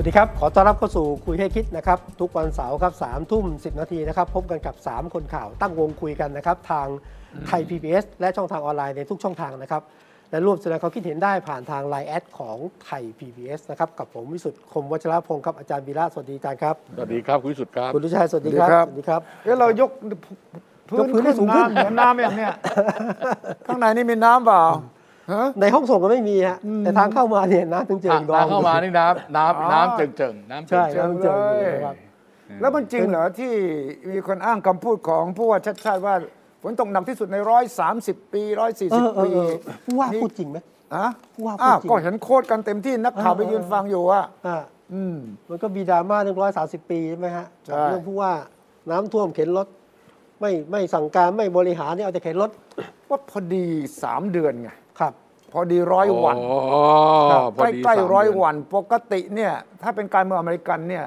วัสดีครับ ขอต้อนรับเข้าสู่คุยให้คิดนะครับ ทุกวันเสาร์ครับสามทุ่มสินาทีนะครับ พบกันกับ 3 คนข่าวตั้งวงคุยกันนะครับ ทางไทย PBS และช่องทางออนไลน์ในทุกช่องทางนะครับ และร่วมแสดงความคิดเห็นได้ผ่านทางไลน์แอดของไทย PBS นะครับ กับผมวิสุทธ์คมวัชรพงศ์ครับอาจารย์วีระสวัสดีอาจารย์ครับ สวัสดีครับ คุณวิสุทธิ์ครับคุณลุชัยสวัสดีครับสวัสดีครับสวัสดีครับเอ้เรายกพื้ยนกพื้นให้ขึ้นสูงขึ้นน้ำเหมือนน้ำอย่างเนี้ยข้างในนี่มีน้ำเปล่าฮะ ในห้องส่งก็ไม่มีฮะแต่ทางเข้ามาเนี่ยน้ำถึงเจิงดองทางเข้ามานี่น้ำอ๋อน้ำน้ำเจิงเจิงๆน้ำเจิใช่งเจิงน้ำเจิงอยู่นะครับแล้วมันจริงเหรอที่มีคนอ้างคำพูดของผู้ว่าชัดชาติว่าฝนตกหนักที่สุดในร้อยสามสิบปีร้อยสี่เอสิบอเออปีเออผู้ว่าพูดจริงไหมอะผู้ว่าพูดอ้าวจริงก็เห็นโค้ดกันเต็มที่นักข่าวเออไปยืนฟังอยู่ว่าอ่าอืมมันก็มีดราม่าเรื่องร้อยสาสิบปีใช่ไหมฮะใช่กับเรื่องผู้ว่าน้ำท่วมเข็นรถไม่ไม่สั่งการไม่บริหารเนี่ยเอาแต่เข็นรถว่าพอดีสามเดือนไงครับ พอดีร้อยวันอ๋อครับพอใกล้ดีใกล้สามร้อยเดืนวัน ปกติเนี่ยถ้าเป็นการเมืองอเมริกันเนี่ย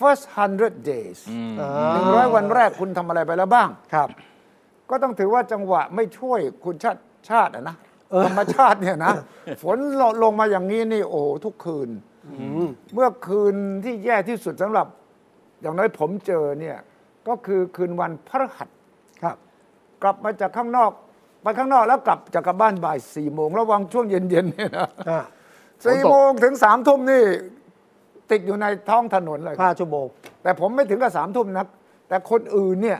first hundred days อืมอ่าหนึ่งร้อยวันแรกคุณทำอะไรไปแล้วบ้างครับ ก็ต้องถือว่าจังหวะไม่ช่วยคุณชาติชาติอะนะธรรมชาติเนี่ยนะ ฝนลงมาอย่างนี้นี่โอ้โหทุกคืน เมื่อคืนที่แย่ที่สุดสำหรับ อย่างน้อยผมเจอเนี่ย ก็คือคืนวันพฤหัสครับ กลับมาจากข้างนอก ไปข้างนอกแล้วกลับจากกลับบ้านบ่ายสี่โมงระวังช่วงเย็นๆเนี่ยนะอ่าสี่โมงถึงสามทุ่มนี่ ติดอยู่ในท้องถนนเลยครับห้าชั่วโมงแต่ผมไม่ถึงกับสามทุ่มนัก แต่คนอื่นเนี่ย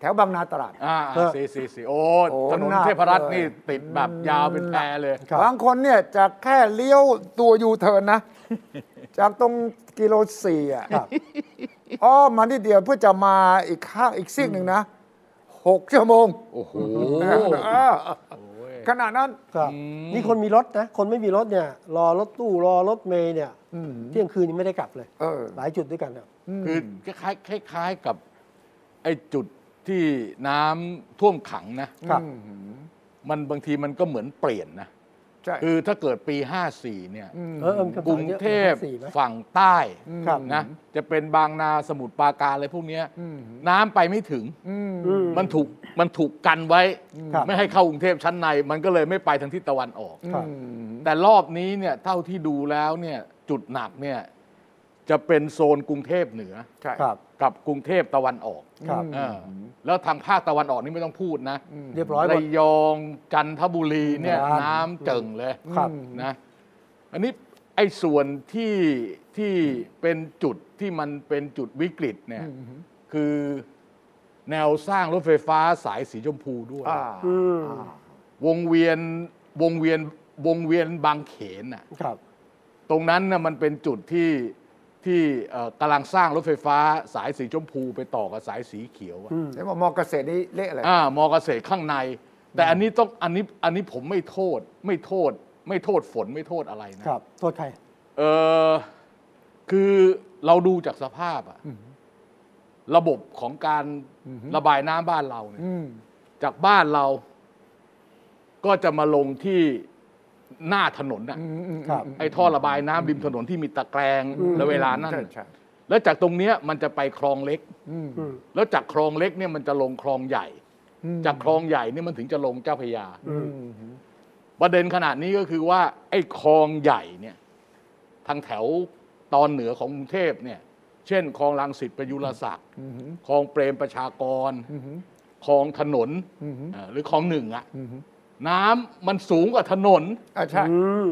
แถวบางนาตราด อ่าเออสี่สี่สี่โอ้โอ้ถนนหนักเทพรัตน์เลย นี่ติดแบบยาวเป็นแพรเลยครับบางคนเนี่ยจะแค่เลี้ยวตัวยูเทิร์นนะ จากตรงกิโลสี่อะครับอ้อมมานิดเดียวเพื่อจะมาอีกข้างอีกซีกหนึ่งนะ หกชั่วโมงโอ้โหเออขณะนั้นครับนี่คนมีรถนะ คนไม่มีรถเนี่ย รอรถตู้รอรถเมย์เนี่ยอืมเที่ยงคืนยังไม่ได้กลับเลยเออหลายจุดด้วยกันครับคือคล้ายๆคล้ายๆกับ ไอ้จุดที่น้ำท่วมขังนะครับมันบางทีมันก็เหมือนเปลี่ยนนะ ใช่คือถ้าเกิดปี 54 เนี่ยเออเออมีคำถามกรุงเทพยอะสี่ไหม ฝั่งใต้ครับ นะจะเป็นบางนาสมุทรปราการอะไรพวกเนี้ยอืมน้ำไปไม่ถึงอืมอืม มันถูกมันถูกกันไว้ ครับ ไม่ให้เข้ากรุงเทพชั้นใน มันก็เลยไม่ไปทางทิศตะวันออก ครับ แต่รอบนี้เนี่ยเท่าที่ดูแล้วเนี่ยจุดหนักเนี่ยจะเป็นโซนกรุงเทพเหนือ ใช่ ครับ กับกรุงเทพตะวันออก ครับเออแล้วทางภาคตะวันออกนี่ไม่ต้องพูดนะเรียบร้อยหมระด ยองจันทบุรีเนี่ยครับ น้ำเจิ่งเลยครับ นะอันนี้ไอ้ส่วนที่ที่เป็นจุดที่มันเป็นจุดวิกฤตเนี่ยคือแนวสร้างรถไฟฟ้าสายสีชมพูด้วย อ่าอืมวงเวียนวงเวียนวงเวียนบางเขนน่ะ ครับ ตรงนั้นน่ะมันเป็นจุดที่ ที่เอ่อกำลังสร้างรถไฟฟ้าสายสีชมพูไปต่อกับสายสีเขียวอะเห็นว่ามอเกษตรนี่เละอะไร อ่ามอเกษตรข้างใน แต่อันนี้ต้องอันนี้อันนี้ผมไม่โทษไม่โทษ ไม่โทษฝนไม่โทษอะไรนะ ครับ โทษใคร เออคือเราดูจากสภาพอะระบบของการระบายน้ำบ้านเราเนี่ย อืม จากบ้านเราก็จะมาลงที่ หน้าถนนน่ะอืมอืมครับ ไอ้ท่อระบายน้ำริมถนนที่มีตะแกรงแล้วเวลานั้น ใช่น่ะใช่แล้วจากตรงเนี้ยมันจะไปคลองเล็กอืมอืมแล้วจากคลองเล็กเนี่ยมันจะลงคลองใหญ่อืมจากคลองใหญ่เนี่ยมันถึงจะลงเจ้าพระยาอืมอืมประเด็นขนาดนี้ก็คือว่า ไอ้คลองใหญ่เนี่ย ทางแถวตอนเหนือของกรุงเทพเนี่ย เช่นคลองลังสิตประยุรศักดิ์อืมคลองเปรมประชากรอืมคลองถนนอืมเอ่อหรือคลองหนึ่งอะอืม น้ำมันสูงกว่าถนน อ่าใช่อืม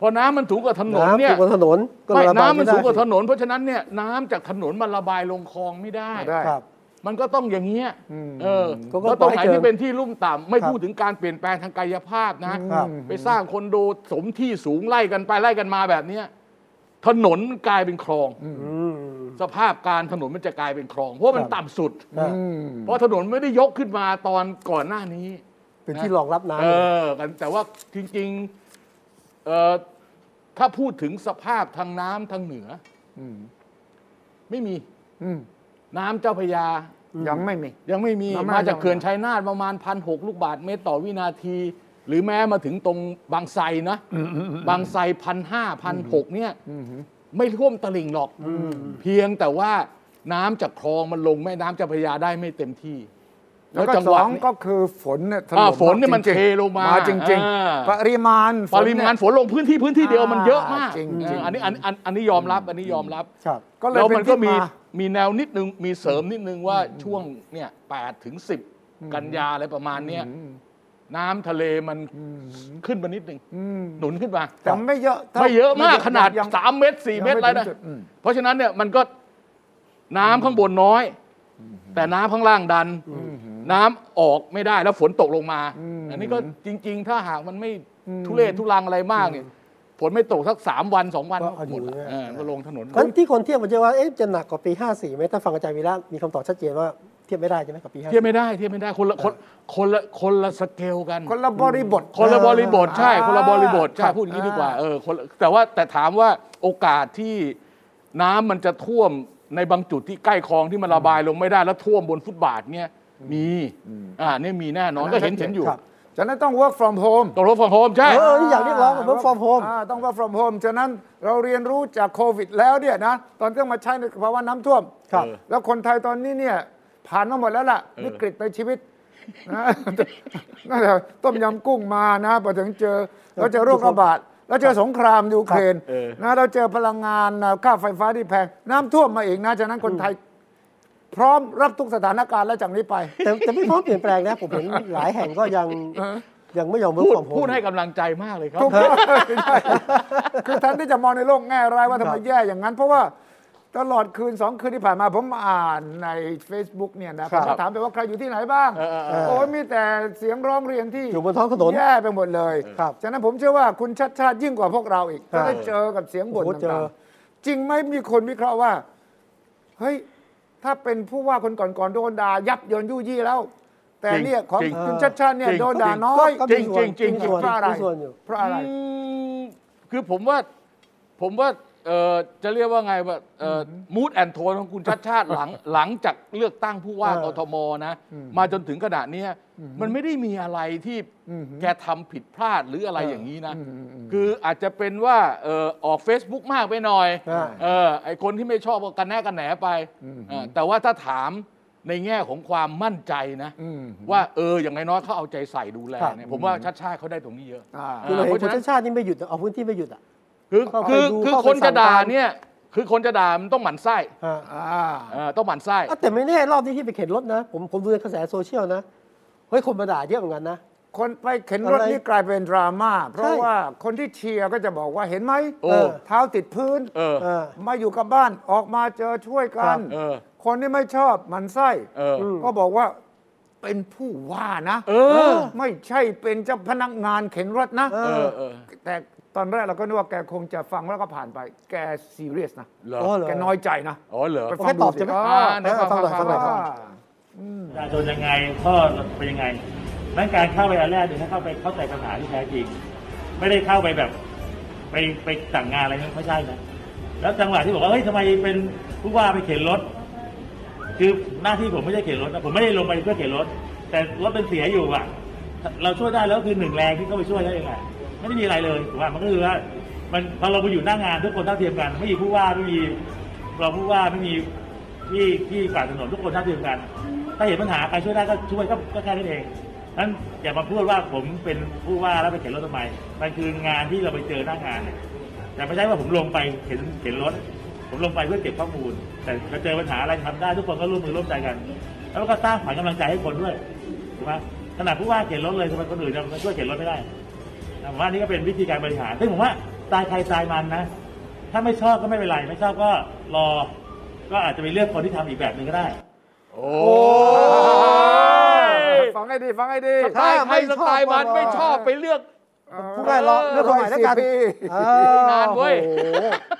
พอน้ำมันสูงกว่าถนนน้ำเนี่ถูยกบนถนนก็ไม่ระบายน้ำมันสูงกว่าถไได้นน เพราะฉะนั้นเนี่ยน้ำจากถนนมันระบายลงคลองไม่ได้ไม่ได้ ครับ มันก็ต้องอย่างเงี้ยอืมเออก็ก็แล้วตรงไหนปล่อยให้เกิที่นเป็นที่ลุ่มต่ำไม่ครับพูดถึงการเปลี่ยนแปลงทางกายภาพนะ ครับ ไปสร้างคอนโดสมที่สูงไล่กันไปไล่กันมาแบบเนี้ยถนนกลายเป็นคลอง อืม สภาพการถนนมันจะกลายเป็นคลอง เพราะมันครับ ต่ำสุดครับอืม เพราะถนนไม่ได้ยกขึ้นมาตอนก่อนหน้านี้ เป็นที่รองรับน้ำเออกันแต่ว่าจริงๆเอ่อถ้าพูดถึงสภาพทางน้ำทางเหนืออืมไม่มีอืมน้ำเจ้าพระยา ยังไม่มี ยังไม่มีน้ำไม่มาจากยังเขื่อนชัยนาทประมาณพันหลูกบาทเมตรต่อวินาที หรือแม้มาถึงตรงบางไทรนะบางไทรพันห้าพันหกเนี่ยไม่ท่วมตลิ่งหรอกเพียงแต่ว่าน้ำจากคลองมันลงแม่น้ำเจ้าพระยาได้ไม่เต็มที่ แล้วก็จังสหวะองนี้ก็คือฝนเนี่ยถอ่าล่มฝนเนี่ยมันจริงๆเทลงมาจริงอ่าๆปริมาณปริมาณฝนลงพื้นที่พื้นที่เดียวมันเยอะมากจริงๆเอออันนี้อันอันอันนี้ยอมรับอันนี้ยอมรับครับก็เลยแล้วเป็มันนก็ที่มีมามีแนวนิดนึงมีเสริมนิดนึงว่าช่วงเนี่ยแปดถึงสิบกันยาอะไรประมาณเนี้ยน้ำทะเลมันขึ้นมานิดนึงหนุนขึ้นมาแต่ไม่เยอะท่ไม่เยอะมากขนาดยังสามเมตรสี่ยังเมตรไม่อะไรนะถึงจุดอืมเพราะฉะนั้นเนี่ยมันก็น้ำข้างบนน้อย แต่น้ำข้างล่างดัน น้ำออกไม่ได้แล้วฝนตกลงมา อันนี้ก็จริง ๆ ถ้าหากมันไม่ทุเรศทุลังอะไรมากเนี่ยฝนไม่ตกสักสามวันสองวันก็เอาอยู่หมดละเนี่ยเออก็ลงถนนเพราะฉะนั้นที่คนเทียบมันจะว่าเอ๊ะจะหนักกว่าปี 54ไหมถ้าฟังอาจารย์วีระมีคำตอบชัดเจนว่าเทียบไม่ได้ใช่ไหมกับปี54เทียบไม่ได้เทียบไม่ได้คนละคนคนละคนละสเกลกัน คนละบริบท คนละบริบทใช่อ่าคนละบริบทคใช่รับพูดอย่างนี้ดีกว่าอ่าเออคนละแต่ว่าแต่ถามว่าโอกาสที่น้ำมันจะท่วมในบางจุดที่ใกล้คลองที่มันระบายลงไม่ได้แล้วท่วมบนฟุตบาทเนี่ย มีอ่าเนี่ยมีแน่นอนก็เห็นเห็นอยู่ครับฉะนั้นต้อง work from home ตรงรถฟองโฮมใช่เออนี่อยากเรียกร้องกับ work from home อ่าต้อง work from home ฉะนั้นเราเรียนรู้จากโควิดแล้วเนี่ยนะตอนที่มาใช้ในภาวะน้ำท่วมครับแล้วคนไทยตอนนี้เนี่ยผ่านมาหมดแล้วล่ะวิกฤตในชีวิตนะนั่นแหละต้มยำกุ้งมานะพอถึงเจอเราเจอโรคระบาดแล้วเจอสงครามยูเครนเออนะเราเจอพลังงานนะค่าไฟฟ้าที่แพงน้ำท่วมมาอีกนะฉะนั้นคนไทย พร้อมรับทุกสถานการณ์แล้วจากนี้ไป แต่แต่ไม่พร้อมเปลี่ยนแปลงนะ ผมเห็นหลายแห่งก็ยังยังไม่ยอม work พูด from home พูดให้กำลังใจมากเลยครับ ถูกต้องใช่คือแทนที่จะมองในโลกแง่ร้ายว่าทำไมแย่อย่างนั้น เพราะว่าตลอดคืนสองคืนที่ผ่านมาผมอ่านใน Facebook เนี่ยนะคผรับ มก็ถามไปว่าใครอยู่ที่ไหนบ้าง เออเออเออ โอ้ยมีแต่เสียงร้องเรียนที่อยู่บนท้องถนน แย่ไปหมดเลยครับ ฉะนั้นผมเชื่อว่าคุณชัดชาติยิ่งกว่าพวกเราอีกครัจะบได้เจอกับเสียงบ่นโอ้โหเจอต่างๆจริงไหมมีคนวิเคราะห์ว่า เฮ้ย ถ้าเป็นผู้ว่าคนก่อนๆโดนด่ายับเยินยุ่ยี่แล้ว แต่จริงเนี่ยของจริงคุณชัดชาติเนี่ยจริง โดนด่าน้อยก็จริมีงส่วนจริงมีส่วนเพราะอะไรมีส่วนอยู่ เพราะอะไร อืมคือผมว่าผมว่า เอ่อจะเรียกว่าไงว่ามูดแอนโทนของคุณชัดชาติหลังหลังจากเลือกตั้งผู้ว่าเออกทมนะ มาจนถึงขณะเนี้ยมันไม่ได้มีอะไรที่แกทำผิดพลาดหรืออะไรอย่างนี้นะ คืออาจจะเป็นว่าเอ่อออก Facebook มากไปหน่อยอ่าเออไอคนที่ไม่ชอบก็กันแน่กันแหนไปเออแต่ว่าถ้าถามในแง่ของความมั่นใจนะอืมว่าเอออย่างน้อยๆเขาเอาใจใส่ดูแลครับเนี่ยผมว่าชัดชาติเขาได้ตรงนี้เยอะอ่าคือเราเห็นเพคุราะณฉะนั้นชาติชาตินี่ไม่หยุดอะเอาพื้นที่ไม่หยุดอะ คือเข้าไปคือดูคือเข้าไปคนจะด่าสั่งการ เนี่ย คือคนจะด่ามันต้องหมั่นไส้ฮะอ่าเออต้องหมั่นไส้ อะแต่ไม่แน่รอบนี้ที่ไปเข็นรถนะ ผมผมดูในกระแสโซเชียลนะเฮ้ยคนมาด่าเยอะเหมือนกันนะ คนไปเข็นรถอะไรนี่กลายเป็นดราม่า เพราะใช่ ว่าคนที่เชียร์ก็จะบอกว่าเห็นไหมโอ้ เท้าติดพื้น เออ เออ มาอยู่กับบ้านออกมาเจอช่วยกันเออ คนที่ไม่ชอบหมันไส้เออมก็บอกว่าเป็นผู้ว่านะ เออ ไม่ใช่เป็นเจ้าพนักงานเข็นรถนะ เอเออเออ แต่ ตอนแรกเราก็นึกว่าแกคงจะฟังแล้วก็ผ่านไป แกซีเรียสนะ เหรอ อ๋อเหรอ แกน้อยใจนะ อ๋อเหรอ ไปแค่ตอบใช่ไหมดูสิ อ่าเดี๋ยวฟังหน่อยฟัฟังงหน่อยฟังอ่าประชาชนยังไงข้อเป็นยังไงนั่นการเข้าไปอันแรกเนี่ยให้เข้าไปเข้าใจปัญหาที่แท้จริง ไม่ได้เข้าไปแบบ ไปไปสั่งงานอะไรนะไม่ใช่นะ แล้วจังหวะที่บอกว่าเฮ้ยทำไมเป็นผู้ว่าไปเข็นรถ คือหน้าที่ผมไม่ใช่เข็นรถนะผมไม่ได้ลงไปเพื่อเข็นรถ แต่รถเป็นเสียอยู่อะ เราช่วยได้แล้วคือหนึ่งแรงที่เข้าไปช่วยได้ยังไง ไม่ได้มีอะไรเลยถูกป่ะมันก็คือว่ามันพอเราไปอยู่หน้างานทุกคนเท่าเทียมกัน ไม่มีผู้ว่าไม่มีเรองผู้ว่าไม่มีที่ที่ฝ่ายถนนทุกคนเท่าเทียมกัน ถ้าเห็นปัญหาใครช่วยได้ก็ช่วยก็ก็แค่นั้นเองนั้นอย่ามาพูดว่าผมเป็นผู้ว่าแล้วไปเข็นรถทำไมมันคืองานที่เราไปเจอหน้างานเนี่ยแต่ไม่ใช่ว่าผมลงไปเข็นเข็นรถ ผมลงไปเพื่อเก็บข้อมูล แต่ถ้าเจอปัญหาอะไรทำได้ ทุกคนก็ร่วมมือร่วมใจกัน แล้วก็สร้างขวัญกำลังใจให้คนด้วยถูกไหมขนาดผู้ว่าเข็นรถเลยทำไมคนอื่นจะมาช่วยเข็นรถไม่ได้ ผมว่านี่ก็เป็นวิธีการบริหารซึ่งผมว่าตายใครตายมันนะ ถ้าไม่ชอบก็ไม่เป็นไร ไม่ชอบก็รอ ก็อาจจะไปเลือกคนที่ทำอีกแบบหนึ่งก็ได้ โอ้ยฟังให้ดีฟังให้ดีสไตล์ใครสไตล์มันไม่ชอบไปเลือก ผู้ได้รอเรื่องคนใหม่แล้วกันร้อยสี่ปีเออนานเว้ย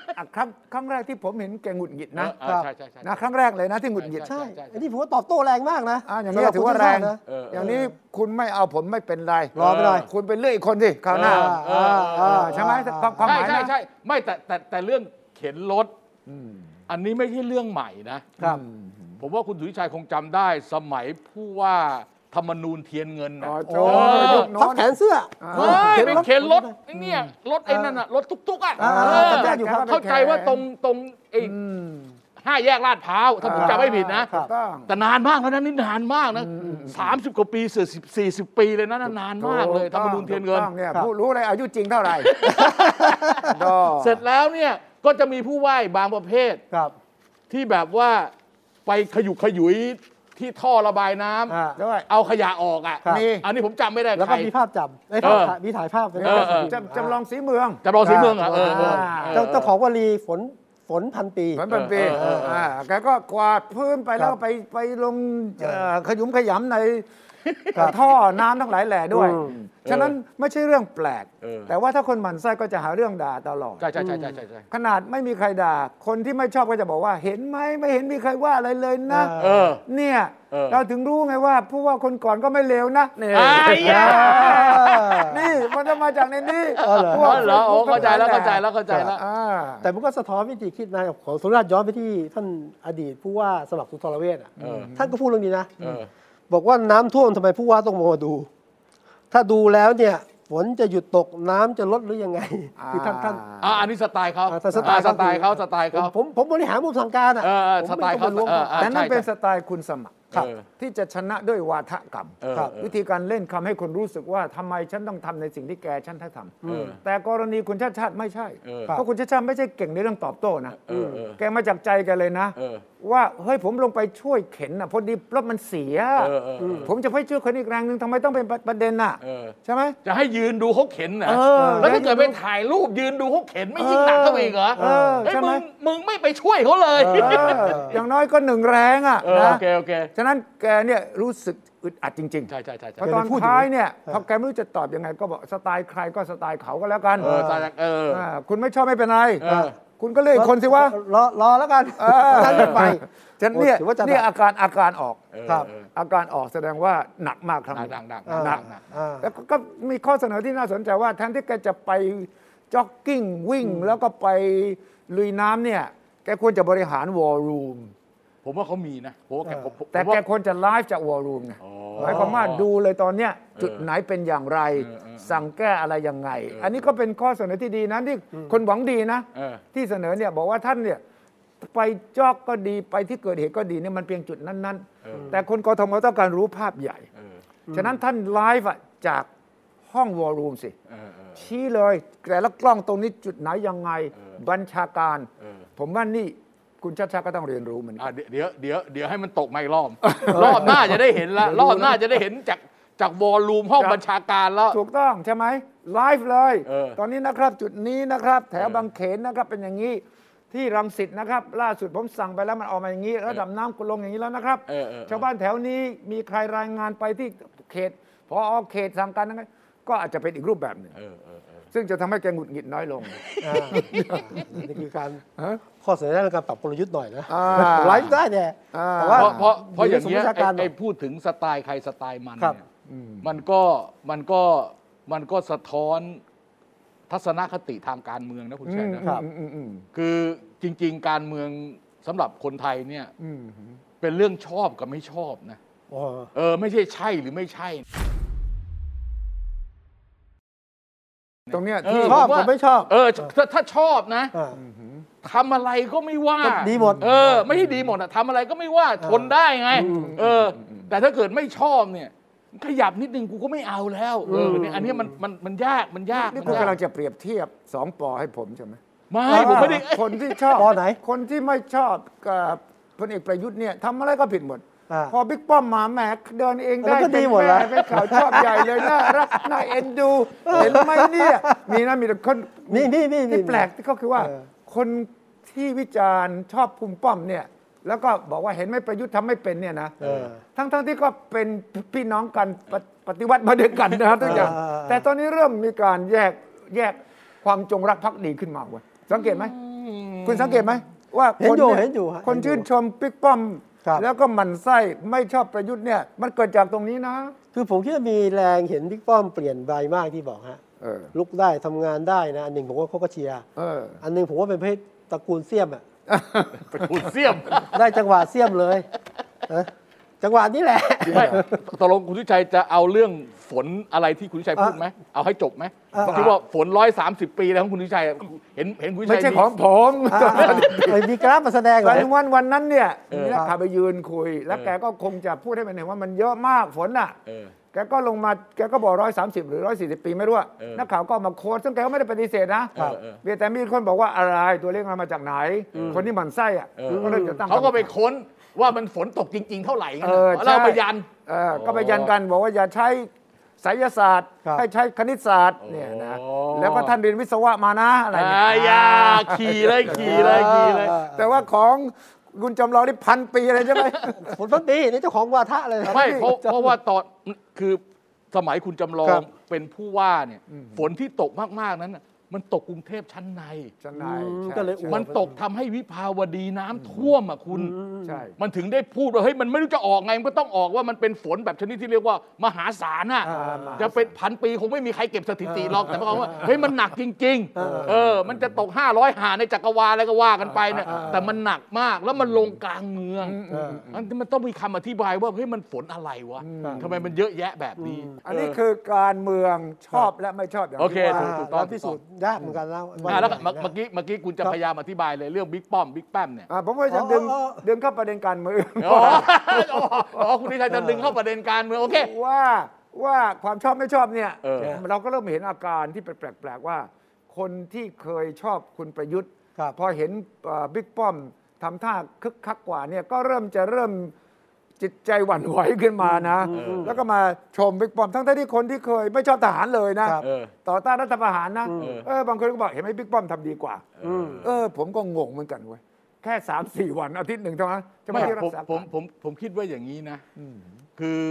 โอ้โหอะครั้งครั้งแรกที่ผมเห็นแกหงุดหงิดนะเออใช่ใช่ใช่ นะครั้งแรกเลยนะที่หงุดหงิดใช่ ใช่อันนี้ผมว่าตอบโต้แรงมากนะอะอย่างนี้ถือว่าแรงสำหบคุณชติชตินะเอออย่างนี้คุณไม่เอาผมไม่เป็นไรรอไปหน่อย คุณไปเลือกอีกคนสิคราวหน้า เออเออเออใช่ไหมความความหใช่มายใช่นะใช่ไม่แต่แต่แต่เรื่องเข็นรถอันนี้ไม่ใช่เรื่องใหม่นะ ครับ ผมว่าคุณสุวิชัยคงจำได้สมัยผู้ว่า ธรรมนูญเทียนเงินนะอ๋อโอ้โจ้ยุคโน้ทับนแขนเสื้อเฮ้ยไปเข็นรถรถไอ้เนี่ยรถไอ้นั่นน่ะรถตุ๊กๆอะอ่าเออจำได้อยู่ครับ เข้าใจว่าตรงตรงไอ้อืมห้าแยกลาดพร้าวถ้าผมจำไม่ผิดนะครับต้อง แต่นานมากแล้วนะนี่นานมากนะสามสิบกว่าปีเสือสิบสี่สิบปีเลยนะนั่นนานมากเลยธรรมนูญเทียนเงิน ถูกต้องเนี่ยครับผู้รู้เลยอายุจริงเท่าไหร่ ดอเสร็จแล้วเนี่ยก็จะมีผู้ไหว้บางประเภทครับ ที่แบบว่าไปขยุกขยุย ที่ท่อระบายน้ำอ่าด้วย เอาขยะออกอะครับ มี อันนี้ผมจำไม่ได้แล้วใครก็มีภาพจำไอ้ยภาพเออถ่ายมีถ่ายภาพเป็นเออเออ จำจำลองสีเมือง จำลองสีเมืองเหรอเออเออเจ้าเจ้าของวลีฝนฝนพันปีเหมือนเป็นปีเออเออเอออ่าแกก็กวาดพื้นไปแล้วครัก็บไปไปลงเอ่อขยุมขยำในครับ ท่อน้ำทั้งหลายแหล่ด้วยอืมฉะนั้นไม่ใช่เรื่องแปลกเออแต่ว่าถ้าคนหมั่นไส้ก็จะหาเรื่องด่าตลอดใช่ใช่ใช่ใช่ใช่ใช่ขนาดไม่มีใครด่า คนที่ไม่ชอบก็จะบอกว่า เห็นไหมไม่เห็นมีใครว่าอะไรเลยนะเออเนี่ยเออเราถึงรู้ไงว่าผู้ว่าคนก่อนก็ไม่เลวนะเนี่ยไอ้ยานี่มันจะมาจากในนี้อ๋อเหรอพวกอ๋อเหรอโอ้เข้าใจแล้วเข้าใจแล้วเข้าใจแล้วอ่าแต่มันก็สะท้อนวิธีคิดนะของสุราษฎร์ย้อนไปที่ท่านอดีตผู้ว่าสมัครสุนทรเวชอะเออท่านก็พูดเรื่องนี้นะเออ บอกว่าน้ำท่วมทำไมผู้ว่าต้องมาดู ถ้าดูแล้วเนี่ยฝนจะหยุดตกน้ำจะลดหรือยังไงคือท่านท่านอ่าอันนี้สไตล์เขาอ่าแต่สไตล์อ่าสไตล์เขาสไตล์ผมเขาผมผมบริหารมุมสั่งการอะเออเออผมสไตล์เขาม่องไปล้วงเออเออแต่นั่นใช่เป็นใช่สไตล์คุณสมัครครับที่จะชนะด้วยวาทกรรมเออครับเออวิธีการเล่นคำให้คนรู้สึกว่าทำไมฉันต้องทำในสิ่งที่แกฉันให้ทำเออแต่กรณีคุณชาติชาติไม่ใช่เออเพราะคุณชาติชาติไม่ใช่เก่งในเรื่องตอบโต้นะเออเออแกมาจากใจแกเลยนะเออ ว่าเฮ้ยผมลงไปช่วยเข็นนะพอดีรถมันเสียเออเออเออผมจะไปช่วยคนอีกแรงหนึ่งทำไมต้องเป็นประเด็นน่ะเออใช่ไหมจะให้ยืนดูเขาเข็นนะเออแล้วถ้าเกิดไปถ่ายรูปยืนดูเขาเข็นไม่ยิ่งหนักเข้าไปอีกเหรอเออเอ้ยใช่ไหมมึงมึงไม่ไปช่วยเขาเลยเอออย่างน้อยก็หนึ่งแรงอะเออนะโอเคโอเคฉะนั้นแกเนี่ยรู้สึกอึดอัดจริงๆ ใช่ใช่ใช่พใช่อตอนท้ายเนี่ยพอแกไม่รู้จะตอบยังไงก็บอกสไตล์ใครก็สไตล์เขาก็แล้วกันเออสไตล์เออาคุณไม่ชอบไม่เป็นไรเออ คุณก็เลือกอีกคนสิวะรอรอแล้วกันเออท่านจะไปฉะนันเนี่ยถือว่าจะเนี่ยอาการอาการออกเออครับเอออาการออกแสดงว่าหนักมากครั้งหนักนี้หนักหนักอ่าหนักหนักอ่าแล้วก็ก็มีข้อเสนอที่น่าสนใจว่าแทนที่แกจะไปจ็อกกิ้งวิ่งแล้วก็ไปลุยน้ำเนี่ยแกควรจะบริหารวอลลุ่ม ผมว่าเขามีนะผมว่าแกผมผมแต่ผมว่าแกควรจะไลฟ์จากวอลลุ่มไงอ๋อหมายความว่าดูเลยตอนเนี้ยจุดไหนเป็นอย่างไร เออเออสั่งแก้อะไรยังไงเอออัอันนี้ก็เป็นข้อเสนอที่ดีนะที่คนหวังดีนะ เออ ที่เสนอเนี่ยบอกว่าท่านเนี่ยไปจอกก็ดีไปที่เกิดเหตุก็ดีเนี่ยมันเพียงจุดนั้นเออๆแต่คนกทมต้องการรู้ภาพใหญ่ เออฉะนั้นท่านไลฟ์อะจากห้องวอลลุ่มสิ เออเออ ชี้เลยแต่ละกล้องตรงนี้จุดไหนยังไงเออบัญชาการ เออ ผมว่านี่ คุณชัดชาติก็ต้องเรียนรู้เหมือนกัอะน เดี๋ยวเดี๋ยวเดี๋ยวให้มันตกมาอีกรอบ รอบหน้าจะได้เห็นละรอบหน้าจะได้เห็นจากจากวอลลุ่มห้องจากบัญชาการแล้ว ถูกต้องใช่ไหมไลฟ์เลย เออตอนนี้นะครับจุดนี้นะครับ แถวเออบางเขนนะครับเป็นอย่างนี้ที่รังสิตนะครับ ล่าสุดผมสั่งไปแล้วมันออกมาอย่างนี้ระดับน้ำก็ลงอย่างนี้แล้วนะครับ เออเออชาวบ้านแถวนี้มีใครรายงานไปที่เขตพอเขตสั่งการนั้นก็อาจจะเป็นอีกรูปแบบหนึ่ง เออเออเออ ซึ่งจะทำให้แกหงุดหงิดน้อยลงอ่านี่คือการฮะข้อเสนอในการปรับกลยุทธ์หน่อยนะอ่าไลฟ์ได้แต่อ่าแต่เพว่าราะเพราะเพราะอย่างนี้เงี้ยวิชาการไอ้ไอ้พูดถึงสไตล์ใครสไตล์มันครับเนี่ยมันก็มันก็มันก็สะท้อนทัศนคติทางการเมืองนะคุณชัยนะครับอืมอืมอืมคือจริง ๆ การเมืองสำหรับคนไทยเนี่ยอืมเป็นเรื่องชอบกับไม่ชอบนะอ๋อเออไม่ใช่ใช่หรือไม่ใช่ ตรงเนี้ยเอที่อชอบผมว่าผมไม่ชอบ เออถ้าถ้าชอบนะอ่า ทำอะไรก็ไม่ว่าก็ดีหมด เออ ไม่ใช่ดีหมดอะทำอะไรก็ไม่ว่าทนได้ไง เออ แต่ถ้าเกิดไม่ชอบเนี่ย ขยับนิดนึงกูก็ไม่เอาแล้วเออเนี่ยอันเนี้ยมันมันมันยากมันยากนี่มันคุณยากกำลังจะเปรียบเทียบสองปอให้ผมใช่ไหมไม่ผมไม่ได้ คนที่ชอบปอไหน คนที่ไม่ชอบกับพลเอกประยุทธ์เนี่ยทำอะไรก็ผิดหมดอ่า พอบิ๊กป้อมมาแหมเดินเองได้แล้วก็ดีหมดเป็นแล้วแเป็นข่าวชอบใหญ่เลยน่ารักน่าเอ็นดู เห็นไหมเนี่ยมีนะมีแต่คนนี่นี่นี่ที่แปลกที่ก็คือว่าเออคนที่วิจารณ์ชอบภูมิป้อมเนี่ย แล้วก็บอกว่าเห็นไหมประยุทธ์ทำไม่เป็นเนี่ยนะเออทั้งทั้งที่ก็เป็นพี่น้องกันปฏิปฏิวัติมาด้วยกันนะครับทุกอย่างเออเออแต่ตอนนี้เริ่มมีการแยกแยกความจงรักภักดีขึ้นมาเว้ยสังเกตไหมคุณสังเกตไหมว่าเห็นคนอยู่ยเห็นอยู่ฮะคนเห็นอยู่ชื่นชมปิ๊กป้อมครับ แล้วก็หมั่นไส้ไม่ชอบประยุทธ์เนี่ย มันเกิดจากตรงนี้นะ คือผมคิดว่ามีแรงเห็นบิ๊กป้อมเปลี่ยนไปมากที่บอกฮะเออลุกได้ทำงานได้นะ อันหนึ่งผมว่าเขาก็เชียร์เอออันหนึ่งผมว่าเป็นเพศตระกูลเสียมอะไปขูดเสี้ยม ได้จังหวะเสียมเลยนะ จังหวะนี้แหละ ไม่ตกลงคุณทิชัยจะเอาเรื่องฝนอะไรที่คุณทิชัยพูดไหมเอาให้จบไหมอะที่ว่าฝนร้อยสามสิบปีแล้วของคุณทิชัยเห็นเห็นคุณทิชัไม่ยใช่ของผมอ่าเอ้ยมีกราฟมาแสดงเหรวัอนวันวันนั้นเนี่ยเออมีนักข่าวไปยืนคุย แล้วเออแกก็คงจะพูดให้มันเห็นว่ามันเยอะมากฝนน่ะเออแกก็ลงมาแกก็บอกร้อยสามสิบหรือร้อยสี่สิบปีไม่รู้อะเออนักข่าวก็เอามาโค้ดซึ่งแกก็ไม่ได้ปฏิเสธนะเออเออเพียงแต่มีคนบอกว่าอะไรตัวเลขมันมาจากไหน คนที่หมันไส้อะเออก็เลยจะตั้งเขาก็ไปคำถมค้น ว่ามันฝนตกจริง ๆ เท่าไหร่กันเออนะแล้วเอาใช่ไปยัน เออก็ไปยันกันบอกว่าอย่าใช้ไสยศาสตร์ครับ ให้ใช้คณิตศาสตร์เนี่ยนะโอ้แล้วก็ท่านเรียนวิศวะมานะอะไรเนี่ยอ่าอย่าขี่เลยขี่เลยขี่เลยอ่าแต่ว่าของคุณจำลองนี่พันปีเลยใช่ไหมผลพันปีนี่เจ้าของวาทะเลยไม่เพราะเพราะว่าตอนคือสมัยคุณจำลอครังบเป็นผู้ว่าเนี่ย ฝนที่ตกมาก ๆ นั้นน่ะ มันตกกรุงเทพชั้นใน ชั้นในอืมใช่ก็เลยใช่ มันตกทำให้วิภาวดีน้ำท่วมอะคุณ ใช่ มันถึงได้พูดว่าเฮ้ยมันไม่รู้จะออกไงมันก็ต้องออกว่ามันเป็นฝนแบบชนิดที่เรียกว่ามหาศาลน่ะอ่าจะเป็นพันปีคงไม่มีใครเก็บสถิติหรอกแต่หมายความว่าเฮ้ยมันหนักจริงๆเออ มันจะตก 500 หาในจักรวาลอะไรก็ว่ากันไปเนี่ยแต่มันหนักมากแล้วมันลงกลางเมืองเออมันมันต้องมีคำอธิบายว่าเฮ้ยมันฝนอะไรวะทำไมมันเยอะแยะแบบนี้ อันนี้คือการเมืองชอบและไม่ชอบอย่างโอเคที่ว่า ถูกต้องเราพิสูจน์ยากเหมือนกันแล้วอะแล้วก็เมื่อเมื่อกี้เมื่อกี้คุณจะพยายามอธิบายเลยเรื่องบิ๊กป้อมบิ๊กแป้มเนี่ยอ่าผมก็จะดึงอ๋อดึงเข้าประเด็นการเมืองอ๋ออ๋ออ๋อคุณนิชัยจะดึงเข้าประเด็นการเมืองโอเค ว่าว่าความชอบไม่ชอบเนี่ยเออ เราก็เริ่มเห็นอาการที่เป็นแปลกๆว่า คนที่เคยชอบคุณประยุทธ์ ครับ พอเห็นเอ่อบิ๊กป้อมทำท่าคึกคักกว่าเนี่ยก็เริ่มจะเริ่ม จิตใจหวั่นไหวขึ้นมานะ แล้วก็มาชมบิ๊กป้อมทั้งๆที่คนที่เคยไม่ชอบทหารเลยนะครับเออต่อต้านรัฐประหารนะเออเออบางคนก็บอกเห็นไหมบิ๊กป้อมทำดีกว่าอืมเออ ผมก็งงเหมือนกันเว้ยแค่สามสี่วันอาทิตย์หนึ่งเท่านั้นจะไม่ไม่ได้รัผกมษาผมการผมผมคิดว่าอย่างนี้นะคือ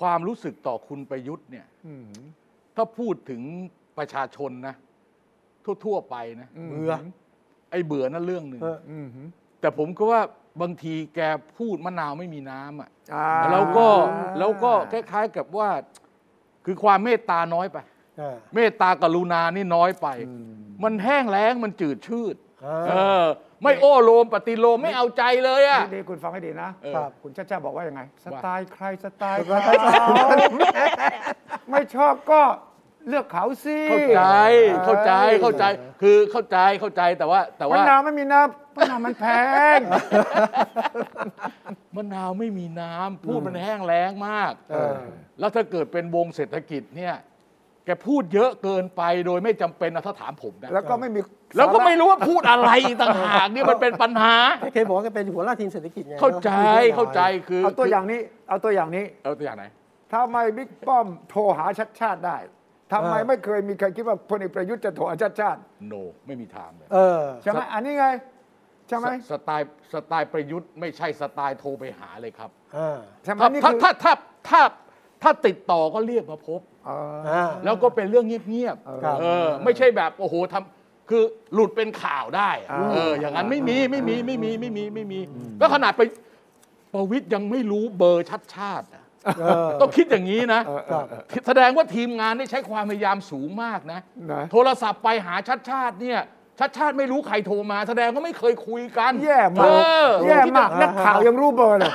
ความรู้สึกต่อคุณประยุทธ์เนี่ยอืมถ้าพูดถึงประชาชนนะทั่ว ๆ ไปนะเบื่อไอ้เบื่อนั่นเรื่องหนึ่งเอออืมแต่ผมก็ว่า บางทีแกพูดมะนาวไม่มีน้ำอะอ่าแล้วก็แล้วก็คล้ายๆกับว่า คือความเมตตาน้อยไปเออเมตตากรุณานี่น้อยไป มันแห้งแล้งมันจืดชืดอ่า เออ ไม่โอ้โลมปฏิโลมไม่เอาใจเลยอะดีๆคุณฟังให้ดีนะ เออครับคุณชาติชาติบอกว่ายังไงสว่าไตล์ใครสไตล์เขาไม่ชอบก็เลือกเขาสิเข้าใจเข้าใจเข้าใจ คือเข้าใจเข้าใจแต่ว่าแต่มะว่านาวไม่มีน้ำ มะนาวมันแพงมะนาวไม่มีน้ำพูดมันแห้งแล้งมากเออ แล้วถ้าเกิดเป็นวงเศรษฐกิจเนี่ยแกพูดเยอะเกินไปโดยไม่จำเป็นนะถ้าถามผมนะแล้วก็ไม่มีแล้วก็ไม่รู้ว่าพูดอะไรอีกต่างหากเนี่ยมันเป็นปัญหา เคยบอกว่าแกเป็นหัวหน้าทีมเศรษฐกิจไงเข้าใจเข้าใจคือเอาตัวอย่างนี้ เอาตัวอย่างนี้เอาตัวอย่างไหน ทำไมบิ๊กป้อมโทรหาชัดชาติได้ทำไมไม่เคยมีใครคิดว่าพลเอกประยุทธ์จะโทรหาชัดชาติโนไม่มีทางเลย เออ ใช่ไหมอันนี้ไงใช่ไหมสสไตล์สไตล์ประยุทธ์ไม่ใช่สไตล์โทรไปหาเลยครับอ่าใช่ไหมถ้านี่ถ้าคือถ้าถ้าถ้าถ้าติดต่อก็เรียกมาพบเอออ่าแล้วก็เป็นเรื่องเงียบครับๆเออไม่ใช่แบบโอ้โหทำคือหลุดเป็นข่าวได้อะเอออย่างนั้นไม่มีไม่มีไม่มีไม่มีไม่มีแล้วขนาดไปประวิทย์ยังไม่รู้เบอร์ชัดชาติอะเออต้องคิดอย่างนี้นะครับแสดงว่าทีมงานได้ใช้ความพยายามสูงมากนะนะโทรศัพท์ไปหาชัดชาติเนี่ย ชัดชาติไม่รู้ใครโทรมา แสดงว่าไม่เคยคุยกันแย่มาก เออแย่มากนักข่าวยังรู้เบอร์เลย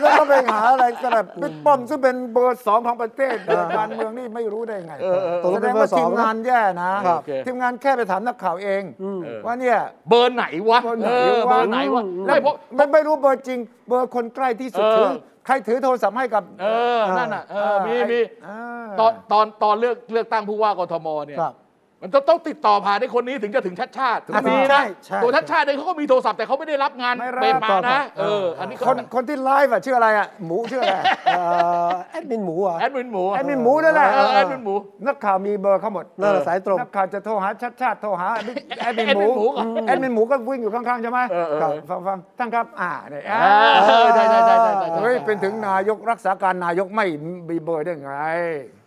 แล้วต้องไปหาอะไรกันแบบบิ๊กป้อมซึ่งเป็นเบอร์สองของประเทศการเมืองนี่ไม่รู้ได้ไงเออเออตกลแสงดเป็นงเบอว่าร์สอทีงมนะงานแย่นะครับโอเคทีมงานแค่ไปถามนักข่าวเองเออว่าเนี่ยเบอร์ไหนวะเบอร์ไหนเออวะเบอร์ไหนวะแล้ไม่วเพราะไม่ไม่รู้เบอร์จริง เบอร์คนใกล้ที่สุดเออถือใครถือโทรศัพท์ให้กับ เออนั่นน่ะเออมีมีอ่าตอนตอนตอนเลือกเลือกตั้งผู้ว่ากทมเนี่ยครับ มันต้องต้องติดต่อผ่านไอ้คนนี้ถึงจะถึงชัดชาติอะมีใช่นะ ใช่ตัวชัดชาติเองเขาก็มีโทรศัพท์แต่เขาไม่ได้รับงานไม่รับเปรมมาครันะบเออ อันนี้ก็คนคนที่ไลฟ์อะชื่ออะไรอะหมูชื่ออะไรเอ่อแอดมินหมูเหรอะแอดมินหมูแอดมินหมูนั่นแหละเออแอดมินหมู นักข่าวมีเบอร์เขาหมดนั่นแหละสายตรง นักข่าวจะโทรหาชัชชาติโทรหาแอดมินหมูแอดมินหมูก่อนแอดมินหมูก็วิ่งอยู่ข้างๆใช่ไหมเออเออครับฟังฟังท่านครับอ่าเนี่ยเออใช่ใช่ใช่ใช่ใช่เฮ้ยเป็นถึงนายกรักษาการนายกไม่มีเบอร์ได้ไง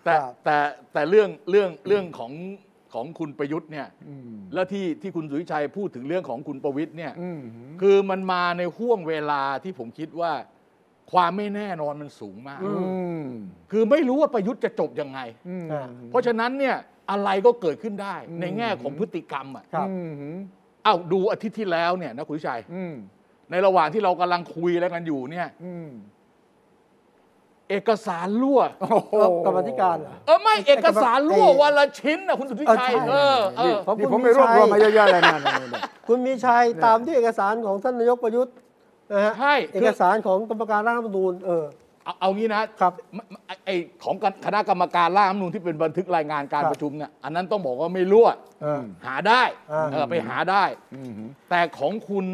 แต่ครับ แต่แต่เรื่องเรื่องเรื่องของ ของคุณประยุทธ์เนี่ยแล้วที่ที่คุณสุวิชัยพูดถึงเรื่องของคุณประวิตรเนี่ยอืมคือมันมาในห่วงเวลาที่ผมคิดว่า ความไม่แน่นอนมันสูงมากอืมคือไม่รู้ว่าประยุทธ์จะจบยังไงอืมอ่าเพราะฉะนั้นเนี่ยอะไรก็เกิดขึ้นได้ในแง่ของพฤติกรรมอะครับอืมเอ้าดูอาทิตย์ที่แล้วเนี่ยนะคุณวิชัยอืมในระหว่างที่เรากำลังคุยอะไรกันอยู่เนี่ยอืม เอกสารรั่ว โอ้โหกรรมาธิการเหรอ เออไม่เอกสารรั่วไอ้วันละชิ้นนะคุณสุทธิชัยเอเอออใช่เออของนี่คุณผมมีไปรวบชัยรวมมาเยอะๆเลยนะนี่นี่คุณมีชัยตามที่เอกสารของท่านนายกประยุทธ์นะฮะใช่ เอกสารของกรรมการร่างรัฐธรรมนูญเออ เอาเอางี้นะครับไม่ไม่ไอ้ของคณะกรรมการร่างรัฐธรรมนูญที่เป็นบันทึกรายงานการครับประชุมเนี่ยอันนั้นต้องบอกว่าไม่รั่วเออหาได้อ่าเออไปหาได้ แต่ของคุณ